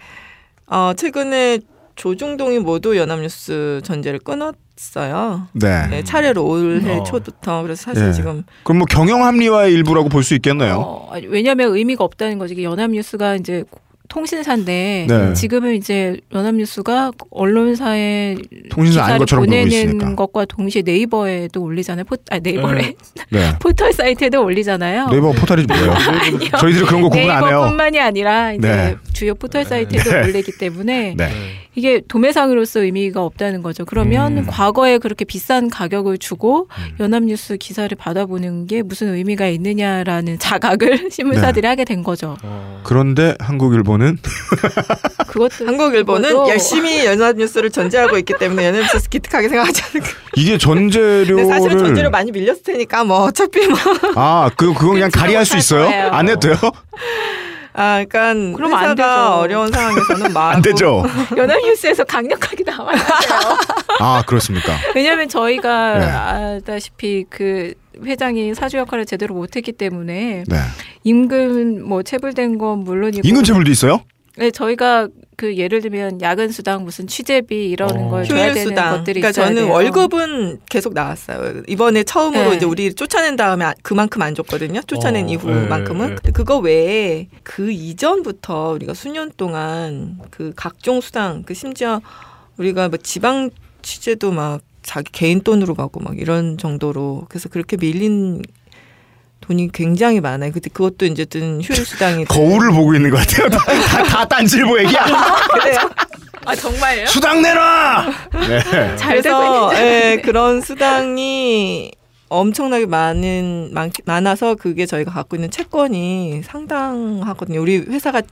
어, 최근에 조중동이 모두 연합뉴스 전제를 끊었어요. 네. 네, 차례로 올해 어. 초부터 그래서 사실 예. 지금 그럼 뭐 경영 합리화의 일부라고 볼 수 있겠네요. 어, 왜냐하면 의미가 없다는 거지. 연합뉴스가 이제 통신사인데 네. 지금은 이제 연합뉴스가 언론사에 통신사 아닌 기사를 것처럼 보내는. 것과 동시에 네이버에도 올리잖아요. 포, 아 네이버래 네. (laughs) 포털 사이트에도 올리잖아요. 네이버 포털이 뭐예요? (laughs) 아니요. 저희들이 그런 거 구분 안 해요. 네이버뿐만이 아니라 이제 네. 주요 포털 사이트에도 네. 올리기 때문에 (laughs) 네. 이게 도매상으로서 의미가 없다는 거죠. 그러면 음. 과거에 그렇게 비싼 가격을 주고 연합뉴스 기사를 받아보는 게 무슨 의미가 있느냐라는 자각을 신문사들이 하게 된 거죠. 그런데 한국일보 는 (laughs) 그것도 한국일보는 그것도- 열심히 연합 뉴스를 전제하고 있기 때문에 연합 뉴스 기특하게 생각하지 않을까. 이게 근데 사실은 전제료 전재료를 많이 밀렸을 테니까 뭐 어차피 뭐. 아, 그 그건 그냥 가리할 수 있어요? 거예요. 안 해도 돼요? 아, 그러니까 그럼 안 회사가 되죠. 어려운 상황에서는 (laughs) 막안 되죠. 연합뉴스에서 강력하게 나와야 돼요. 아, 그렇습니까? 왜냐하면 저희가 네. 알다시피 그 회장이 사주 역할을 제대로 못했기 때문에 네. 임금 뭐 체불된 건 물론이고 임금 체불도 있어요? 네, 저희가 그 예를 들면 야근 수당 무슨 취재비 이런 어. 걸 줘야 되는 수당. 것들이 그러니까 저는 돼요. 월급은 계속 나왔어요. 이번에 처음으로 네. 이제 우리 쫓아낸 다음에 아- 그만큼 안 줬거든요. 쫓아낸 어, 이후만큼은. 네, 네. 근데 그거 외에 그 이전부터 우리가 수년 동안 그 각종 수당, 그 심지어 우리가 뭐 지방 취재도 막 자기 개인 돈으로 가고 막 이런 정도로 그래서 그렇게 밀린 돈이 굉장히 많아요. 근데 그것도 이제 든 휴일 수당이 (laughs) 거울을 보고 있는 것 같아요. 다, 다, 다 딴질보 얘기야. (laughs) 그래요. 아 정말요? 수당 내놔! 네. 잘 되고 그래서 있는데. 예, 그런 수당이 엄청나게 많은 많, 많아서 그게 저희가 갖고 있는 채권이 상당하거든요. 우리 회사가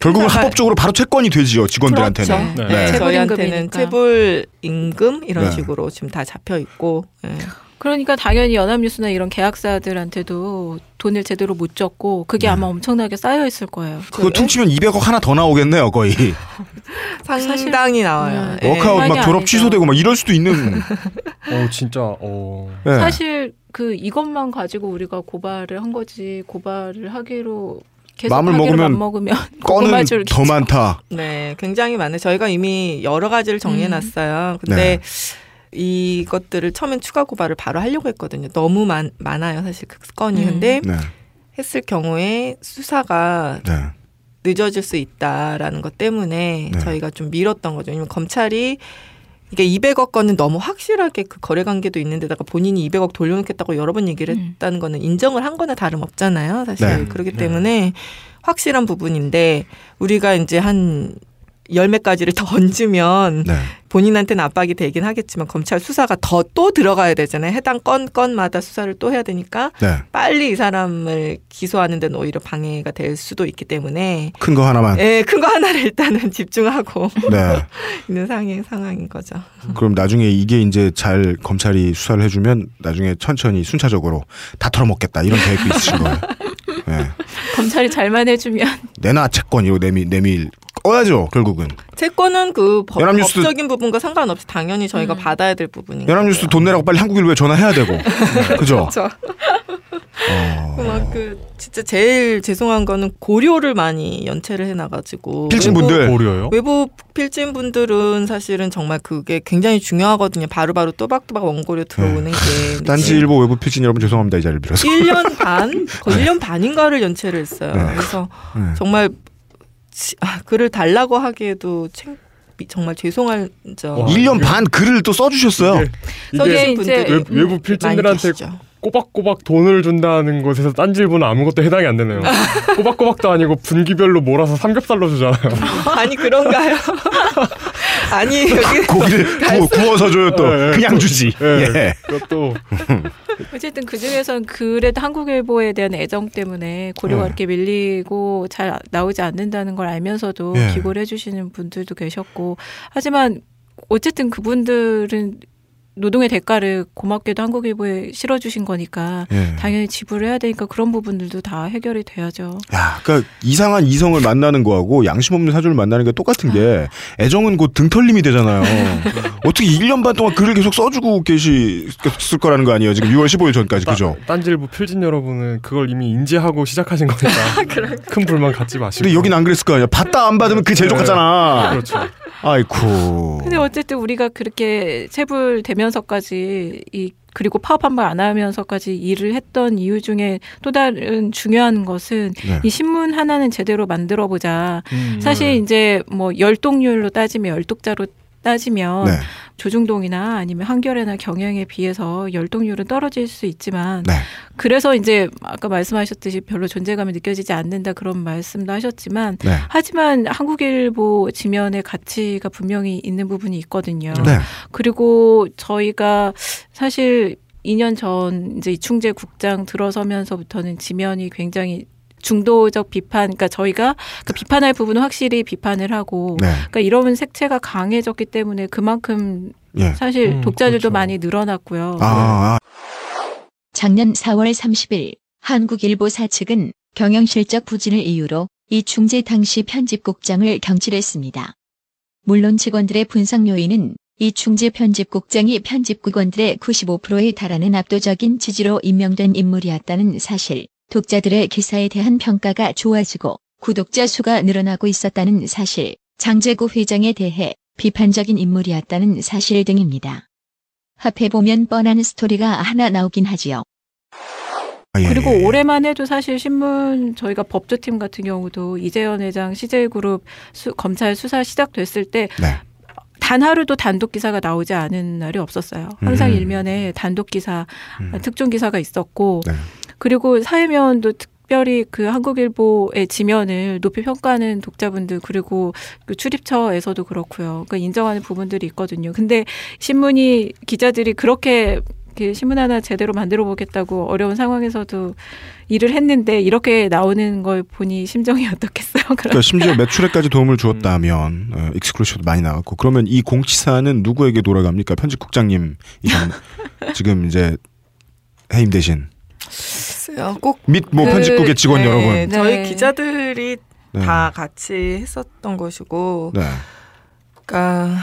결국은 회사가- 합법적으로 바로 채권이 되지요, 직원들한테는. 그렇죠. 네. 네, 채굴 저희한테는. 채불 임금 이런 네. 식으로 지금 다 잡혀 있고 예. 그러니까 당연히 연합뉴스나 이런 계약사들한테도 돈을 제대로 못 줬고 그게 네. 아마 엄청나게 쌓여 있을 거예요. 그거 퉁치면 200억 하나 더 나오겠네요, 거의. (laughs) 상당히 나와요. 네. 예. 워크아웃 막 졸업 아니죠. 취소되고 막 이럴 수도 있는. (laughs) 어 진짜 어. 네. 사실 그 이것만 가지고 우리가 고발을 한 거지 고발을 하기로 마음을 먹으면 맘 먹으면 꺼는 더 많다. 네, 굉장히 많아요. 저희가 이미 여러 가지를 정리해놨어요. 근데 이것들을 처음엔 추가 고발을 바로 하려고 했거든요. 너무 많, 많아요, 사실 그 건이. 음. 근데 네. 했을 경우에 수사가 네. 늦어질 수 있다라는 것 때문에 네. 저희가 좀 미뤘던 거죠. 왜냐면 검찰이 이게 200억 건은 너무 확실하게 그 거래 관계도 있는데다가 본인이 200억 돌려놓겠다고 여러 번 얘기를 음. 했다는 거는 인정을 한 거나 다름 없잖아요. 사실. 네. 그렇기 때문에 확실한 부분인데 우리가 이제 한 열몇 가지를 더 얹으면 네. 본인한테는 압박이 되긴 하겠지만 검찰 수사가 더 또 들어가야 되잖아요. 해당 건 건마다 수사를 또 해야 되니까 네. 빨리 이 사람을 기소하는 데는 오히려 방해가 될 수도 있기 때문에 큰 거 하나만. 예, 큰거 하나를 일단은 (laughs) 집중하고 네. (laughs) 있는 상황, 상황인 거죠. 그럼 나중에 이게 이제 잘 검찰이 수사를 해주면 나중에 천천히 순차적으로 다 털어먹겠다 이런 계획도 있으신 거예요. (laughs) 네. 검찰이 잘만 해주면 내놔 채권 이거 내밀 내밀 꺼야죠 결국은. 채권은 그 법, 연합뉴스- 법적인 부분과 상관없이 당연히 저희가 받아야 될 부분인 연합뉴스 돈 내라고 빨리 한국일보에 전화해야 되고. (laughs) 그죠? (laughs) 그렇죠. 어. 그막 그 진짜 제일 죄송한 거는 고려를 많이 연체를 해놔가지고 필진분들. 고려요? 외부 필진 분들은 사실은 정말 그게 굉장히 중요하거든요. 바로바로 또박또박 원고료 들어오는 게 (laughs) 근데 딴지일보 외부 필진 여러분 죄송합니다 이 자리를 빌어서. 1년 반, 거의 1년 반인가를 연체를 했어요. 네. 그래서 네. 정말 글을 달라고 하기에도 챙, 정말 죄송할 저 1년 반 글을 또 써주셨어요. 써주신 이게 분들이 외, 외부 필진들한테. 꼬박꼬박 돈을 준다는 곳에서 딴질보는 아무것도 해당이 안 되네요. (laughs) 꼬박꼬박도 아니고 분기별로 몰아서 삼겹살로 주잖아요. 아니 그런가요? (laughs) 아니 여기 고기를 구워, 구워서 줘요 또 네. 그냥 주지. 네. 예. 그것도 (laughs) 어쨌든 그 중에선 그래도 한국일보에 대한 애정 때문에 고려가 네. 이렇게 밀리고 잘 나오지 않는다는 걸 알면서도 네. 기고를 해주시는 분들도 계셨고 하지만 어쨌든 그분들은 노동의 대가를 고맙게도 한국일보에 실어주신 거니까 예. 당연히 지불을 해야 되니까 그런 부분들도 다 해결이 돼야죠. 야, 그러니까 이상한 이성을 만나는 거하고 양심 없는 사주를 만나는 게 똑같은 게 애정은 곧 등털림이 되잖아요. (laughs) 어떻게 1년 반 동안 글을 계속 써주고 계셨을 거라는 거 아니에요? 지금 6월 15일 전까지 그죠? 딴질보 필진 여러분은 그걸 이미 인지하고 시작하신 거니까 (laughs) 큰 불만 갖지 마시고. 근데 여긴 안 그랬을 거 아니야? 받다 안 받으면 그 제일 네. 똑같잖아. 그렇죠. 아이쿠. 근데 어쨌든 우리가 그렇게 체불 되면서까지 이 그리고 파업 한 번 안 하면서까지 일을 했던 이유 중에 또 다른 중요한 것은 네. 이 신문 하나는 제대로 만들어 보자. 음. 사실 이제 뭐 열독률로 따지면 열독자로 따지면 네. 조중동이나 아니면 한겨레나 경향에 비해서 열독률은 떨어질 수 있지만 네. 그래서 이제 아까 말씀하셨듯이 별로 존재감이 느껴지지 않는다 그런 말씀도 하셨지만 네. 하지만 한국일보 지면의 가치가 분명히 있는 부분이 있거든요. 네. 그리고 저희가 사실 2년 전 이제 이충재 국장 들어서면서부터는 지면이 굉장히 중도적 비판, 그러니까 저희가 그 비판할 부분은 확실히 비판을 하고, 네. 그러니까 이런 색채가 강해졌기 때문에 그만큼 예. 사실 음, 독자들도 그렇죠. 많이 늘어났고요. 아, 아, 작년 4월 30일 한국일보 사 측은 경영실적 부진을 이유로 이충재 당시 편집국장을 경질했습니다. 물론 직원들의 분상 요인은 이충재 편집국장이 편집국원들의 95%에 달하는 압도적인 지지로 임명된 인물이었다는 사실, 독자들의 기사에 대한 평가가 좋아지고 구독자 수가 늘어나고 있었다는 사실, 장재구 회장에 대해 비판적인 인물이었다는 사실 등입니다. 합해보면 뻔한 스토리가 하나 나오긴 하지요. 아, 예, 그리고 예, 예. 올해만 해도 사실 신문 저희가 법조팀 같은 경우도 이재현 회장 CJ그룹 수- 검찰 수사 시작됐을 때 네. 단 하루도 단독 기사가 나오지 않은 날이 없었어요. 항상 음. 일면에 단독 기사, 음. 특종 기사가 있었고, 네. 그리고 사회면도 특별히 그 한국일보의 지면을 높이 평가하는 독자분들 그리고 그 출입처에서도 그렇고요. 그 인정하는 부분들이 있거든요. 근데 신문이 기자들이 그렇게 그 신문 하나 제대로 만들어 보겠다고 어려운 상황에서도 일을 했는데 이렇게 나오는 걸 보니 심정이 (laughs) 어떻겠어요? 그럼 그러니까 심지어 매출에까지 도움을 주었다면 어, 익스클루시브도 많이 나왔고 그러면 이 공치사는 누구에게 돌아갑니까? 편집국장님 (laughs) 지금 이제 해임되신 글쎄요. 꼭및뭐 그- 편집국의 직원 네, 여러분. 저희 네. 기자들이 네. 다 같이 했었던 것이고, 네. 그러니까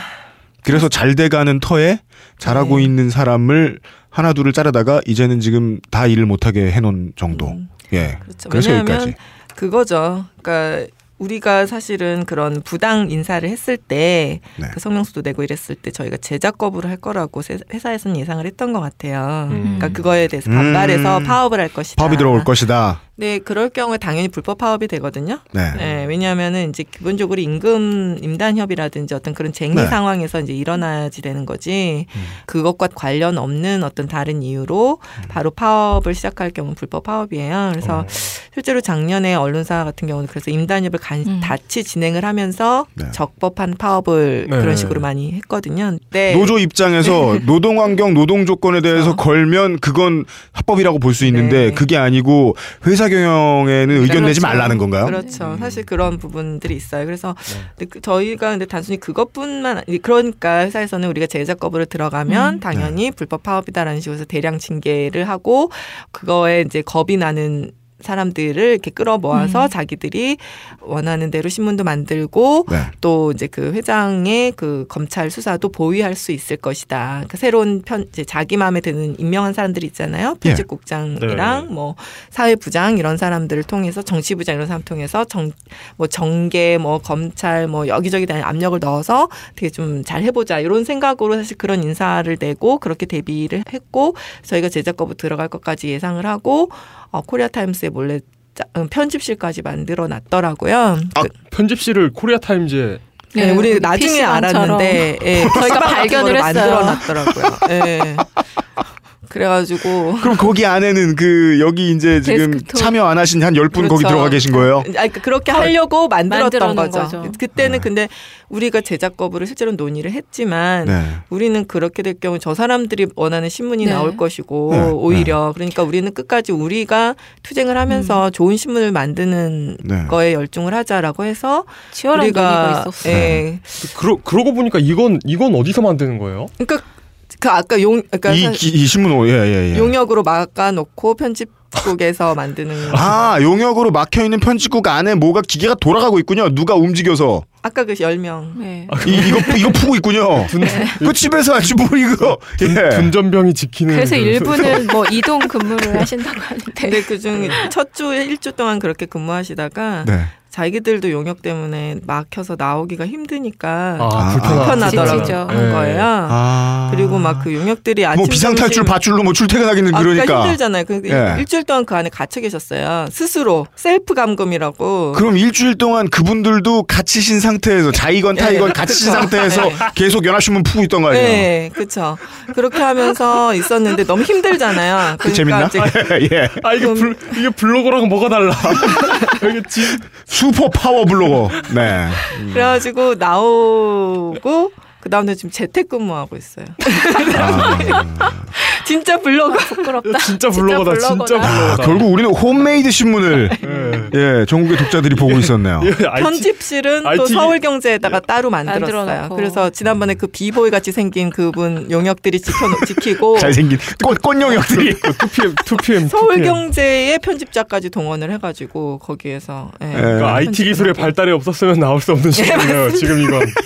그래서 잘 돼가는 터에 잘하고 네. 있는 사람을 하나 둘을 자르다가 이제는 지금 다 일을 못하게 해놓은 정도. 음, 예. 그렇죠. 그래서 왜냐하면 여기까지. 그거죠. 그러니까 우리가 사실은 그런 부당 인사를 했을 때, 네. 그 성명서도 내고 이랬을 때 저희가 제작 거부를 할 거라고 세- 회사에서는 예상을 했던 것 같아요. 음. 그러니까 그거에 대해서 반발해서 음. 파업을 할 것이다. 파업이 들어올 것이다. 네, 그럴 경우에 당연히 불법 파업이 되거든요. 네. 왜냐하면은 이제 기본적으로 임금 임단협이라든지 어떤 그런 쟁의 네. 상황에서 이제 일어나야지 되는 거지. 음. 그것과 관련 없는 어떤 다른 이유로 바로 파업을 시작할 경우는 불법 파업이에요. 그래서 어. 실제로 작년에 언론사 같은 경우는 그래서 임단협을 간, 음. 같이 진행을 하면서 네. 적법한 파업을 네. 그런 식으로 많이 했거든요. 네. 노조 입장에서 (laughs) 노동 환경, 노동 조건에 대해서 걸면 그건 합법이라고 볼 수 있는데 그게 아니고 회사 경영에는 의견 내지 그렇죠. 말라는 건가요? 그렇죠. 사실 그런 부분들이 있어요. 그래서 근데 그 저희가 근데 단순히 그것뿐만 그러니까 회사에서는 우리가 제작 거부를 들어가면 음. 당연히 불법 파업이다라는 식으로 대량 징계를 하고 그거에 이제 겁이 나는 사람들을 이렇게 끌어 모아서 음. 자기들이 원하는 대로 신문도 만들고 네. 또 이제 그 회장의 그 검찰 수사도 보위할 수 있을 것이다. 그 새로운 편 이제 자기 마음에 드는 임명한 사람들이 있잖아요. 예. 편집국장이랑 뭐 사회부장 이런 사람들을 통해서 정치부장 이런 사람 통해서 정 뭐 정계 뭐 검찰 뭐 여기저기 다 압력을 넣어서 되게 좀 잘 해보자 이런 생각으로 사실 그런 인사를 내고 그렇게 대비를 했고 저희가 제작 거부 들어갈 것까지 예상을 하고 어, 코리아 타임스에 몰래 짜- 음, 편집실까지 만들어 놨더라고요. 그- 편집실을 코리아 타임즈에 네, 우리 우리 나중에 PC방처럼. 알았는데 예, 저희가 (laughs) 발견을 했어요. 만들어 놨더라고요. 예. (laughs) 그래가지고 그럼 거기 안에는 그 여기 이제 지금 데스크 쪽. 참여 안 하신 한 열분 거기 그렇죠. 들어가 계신 거예요? 아니, 그- 그렇게 하려고 만들었던 거죠. 거죠. 그때는 근데 우리가 제작 거부를 실제로 논의를 했지만 네. 우리는 그렇게 될 경우 저 사람들이 원하는 신문이 네. 나올 것이고 네. 오히려 그러니까 우리는 끝까지 우리가 투쟁을 하면서 좋은 신문을 만드는 네. 거에 열중을 하자라고 해서 치열한 논의가 있었어요. 예. 그러, 그러고 보니까 이건 이건 어디서 만드는 거예요? 그러니까 그 아까 용 그러니까 이, 사- 기- 이 신문 오- 예, 예, 예. 용역으로 막아놓고 편집국에서 (laughs) 만드는 아, 용역으로 막혀 있는 편집국 안에 뭐가 기계가 돌아가고 있군요. 누가 움직여서. 아까 그 10명. 네. 이, 이거 이거 푸고 있군요. (laughs) 그 집에서 하지 뭐 이거. 예. 분전병이 지키는 그래서 그- 일부는 (laughs) 뭐 이동 근무를 하신다고 하는데. 근데 그중 첫 주에 일주 동안 그렇게 근무하시다가 네. 자기들도 용역 때문에 막혀서 나오기가 힘드니까 아, 불편하- 불편하더라고 지치죠. 한 네. 거예요. 아. 그리고 막 그 용역들이 아침 뭐 비상 탈출 점심- 밧줄로 뭐 출퇴근하기는 아, 그러니까. 힘들잖아요. 그 예. 일주일 동안 그 안에 갇혀 계셨어요. 스스로 셀프 감금이라고. 그럼 일주일 동안 그분들도 갇히신 상태에서 자의건 타의건 예, 갇히신. 상태에서 예. 계속 연합신문 푸고 있던 거 아니에요? 네, 그렇죠. 그렇게 하면서 있었는데 너무 힘들잖아요. 그 재밌나? 이제 (laughs) 예. 아 이게 블, 이게 블로거랑 뭐가 달라? (laughs) 이게 지, 슈퍼 파워 블로거. 네. 그래가지고 나오고 그 다음에 지금 재택근무하고 있어요. (laughs) 진짜 블로거 부끄럽다. 진짜 블로거다. 진짜 아, 블로거다. 결국 우리는 홈메이드 신문을 예. 예, 전국의 독자들이 보고 있었네요. 예, 편집실은 또 서울경제에다가 따로 만들었어요. 만들어놓고. 그래서 지난번에 그 비보이 같이 생긴 그분 용역들이 지켜 지키고 (laughs) 잘생긴 꽃, 꽃 용역들이. 2PM 2PM 서울경제의 편집자까지 동원을 해가지고 거기에서 예. 그러니까 IT 기술의 발달이 없었으면 나올 수 없는 시간이에요. 지금 이건. (laughs)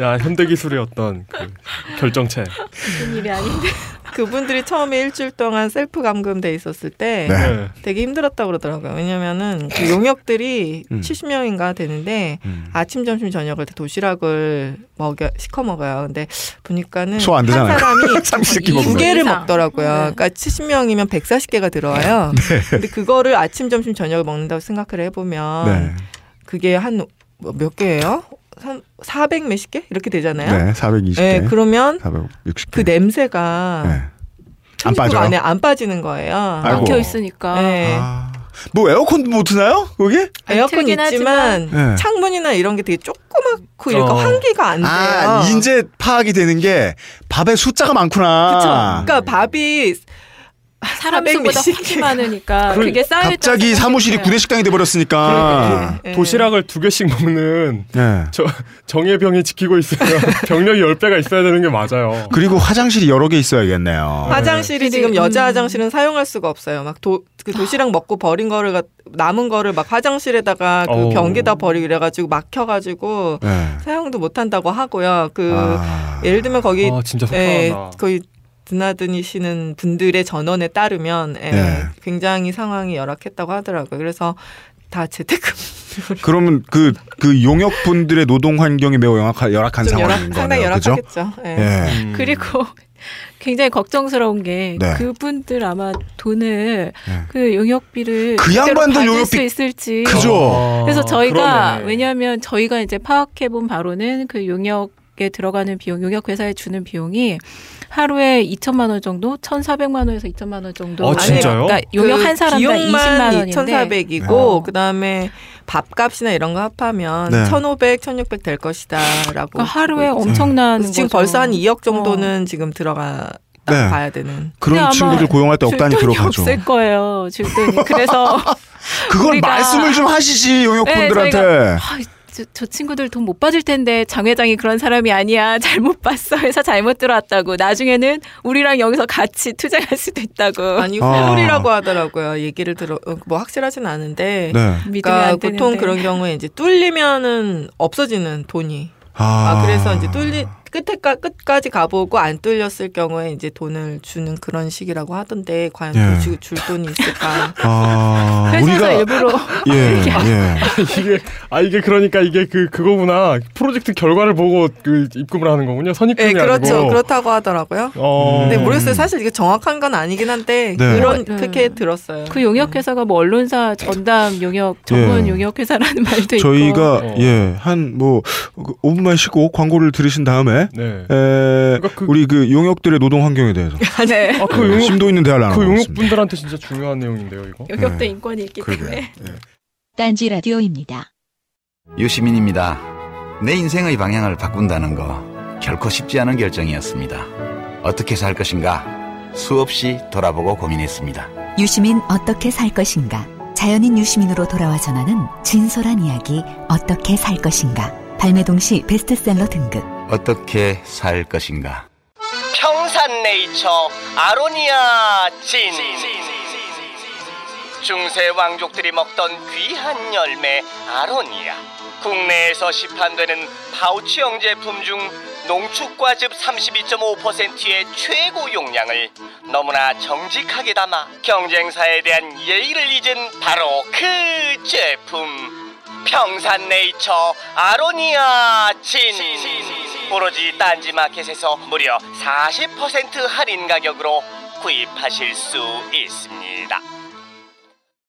야 현대 기술의 어떤 그 결정체. 무슨 일이 아닌데. (laughs) 그분들이 처음에 일주일 동안 셀프 감금돼 있었을 때 네. 되게 힘들었다고 그러더라고요. 왜냐면은 그 용역들이 음. 70명인가 되는데 음. 아침, 점심, 저녁을 다 도시락을 먹여 시커 먹어요. 근데 보니까는 한 되잖아요. 사람이 (laughs) 두. 개를. 먹더라고요. 네. 그러니까 70명이면 140개가 들어와요. (laughs) 네. 근데 그거를 아침, 점심, 저녁을 먹는다고 생각을 해보면 네. 그게 한 몇 개예요? 한400 몇십 개 이렇게 되잖아요. 네, 420개. 네, 그러면 460개. 그 냄새가 네. 안 빠져요? 안에 안 빠지는 거예요. 막혀 있으니까. 네. 아. 뭐 에어컨 못 트나요? 거기? 에어컨 틀긴 있지만 네. 창문이나 이런 게 되게 조그맣고 어. 환기가 안 돼요. 아, 이제 파악이 되는 게 밥에 숫자가 많구나. 그쵸. 그러니까 밥이 사람 400 수보다 훨씬 개. 많으니까 그러니- 그게 쌓여 갑자기 사무실이 구내 식당이 돼 버렸으니까. 네. 도시락을 두 개씩 먹는 네. 저 정예병이 지키고 있으면 (laughs) 병력이 열 배가 있어야 되는 게 맞아요. 그리고 화장실이 여러 개 있어야겠네요. 화장실이 근데, 지금 여자 음. 화장실은 사용할 수가 없어요. 막 도, 그 도시락 먹고 버린 거를 가- 남은 거를 막 화장실에다가 그. 변기다 버리고 이래 가지고 막혀 가지고 네. 사용도 못 한다고 하고요. 그 아. 예를 들면 거기 아 진짜 예, 속상하다. 거의 드나드니시는 분들의 전원에 따르면 예, 네. 굉장히 상황이 열악했다고 하더라고요. 그래서 다 재택근 (laughs) 그러면 그, 그 용역분들의 노동 환경이 매우 열악한, 열악한 좀 상황인 열악, 거네요. 상당히? 열악하겠죠. 예. 예. 그리고 (laughs) 굉장히 걱정스러운 게 네. 그분들 아마 돈을 그 용역비를 그 받을 용역비- 수 있을지 그죠. 그래서 저희가 그러네. 왜냐하면 저희가 이제 파악해 본 바로는 그 용역 에 들어가는 비용 용역 회사에 주는 비용이 하루에 2천만 원 정도, 1,400만 원에서 2천만 원 정도. 아, 진짜요? 그러니까 용역 그 한 사람당 20만 비용만 원인데 2,400이고 어. 그다음에 밥값이나 이런 거 합하면 네. 1,500, 1,600 될 것이다라고. 그러니까 하루에. 엄청난 그래서 지금. 벌써 한 2억 정도는 지금 들어가 네. 봐야 되는. 그런 친구들 고용할 때 억 단위 줄 돈이 들어가죠. 없을 거예요. 줄 돈이. 그래서 (laughs) 그걸 말씀을 좀 하시지 네, 용역분들한테. 저희가, 아, 저, 저 친구들 돈 못 받을 텐데 장 회장이 그런 사람이 아니야. (laughs) 잘못 봤어. 해서 잘못 들어왔다고. 나중에는 우리랑 여기서 같이 투자할 수도 있다고. 아니 아. 후불이라고 하더라고요. 얘기를 들어 어, 뭐 확실하진 않은데. 네. 그러니까 안 보통 되는데. 그런 경우에 이제 뚫리면은 없어지는 돈이. 아, 아, 그래서 이제 뚫리 끝에 까 끝까지 가보고 안 뚫렸을 경우에 이제 돈을 주는 그런 식이라고 하던데 과연 예. 그 줄, 줄 돈이 있을까? 아, 회사에서 우리가 일부러 (laughs) 예, 예. 이게 아 이게 그러니까 이게 그 그거구나 프로젝트 결과를 보고 그 입금을 하는 거군요 선입금이 네, 그렇죠. 아니고 그렇다고 하더라고요. 어. 근데 모르겠어요. 사실 이게 정확한 건 아니긴 한데 네. 그런 네. 그렇게 들었어요. 그 용역 회사가 뭐 언론사 전담 용역 전문 예. 용역 회사라는 말도 있고. 저희가 어. 예, 한 뭐 5분만 쉬고 광고를 들으신 다음에 네. 에, 그러니까 그- 우리 그 용역들의 노동 환경에 대해서 (laughs) 네. 아, 그 예, 용역 심도 있는 대화를 나눠 그. 용역분들한테 진짜 중요한 내용인데요 이거. 용역도 네. 인권이 있기 그러게요. 때문에. 딴지 라디오입니다. 유시민입니다. 내 인생의 방향을 바꾼다는 거 결코 쉽지 않은 결정이었습니다. 어떻게 살 것인가 수없이 돌아보고 고민했습니다. 유시민 어떻게 살 것인가? 자연인 유시민으로 돌아와 전하는 진솔한 이야기 어떻게 살 것인가? 발매 동시 베스트셀러 등급. 어떻게 살 것인가. 평산네이처 아로니아 진. 중세 왕족들이 먹던 귀한 열매 아로니아. 국내에서 시판되는 파우치형 제품 중 농축과즙 32.5%의 최고 용량을 너무나 정직하게 담아 경쟁사에 대한 예의를 잊은 바로 그 제품 평산네이처 아로니아 진 오로지 딴지마켓에서 무려 40% 할인 가격으로 구입하실 수 있습니다.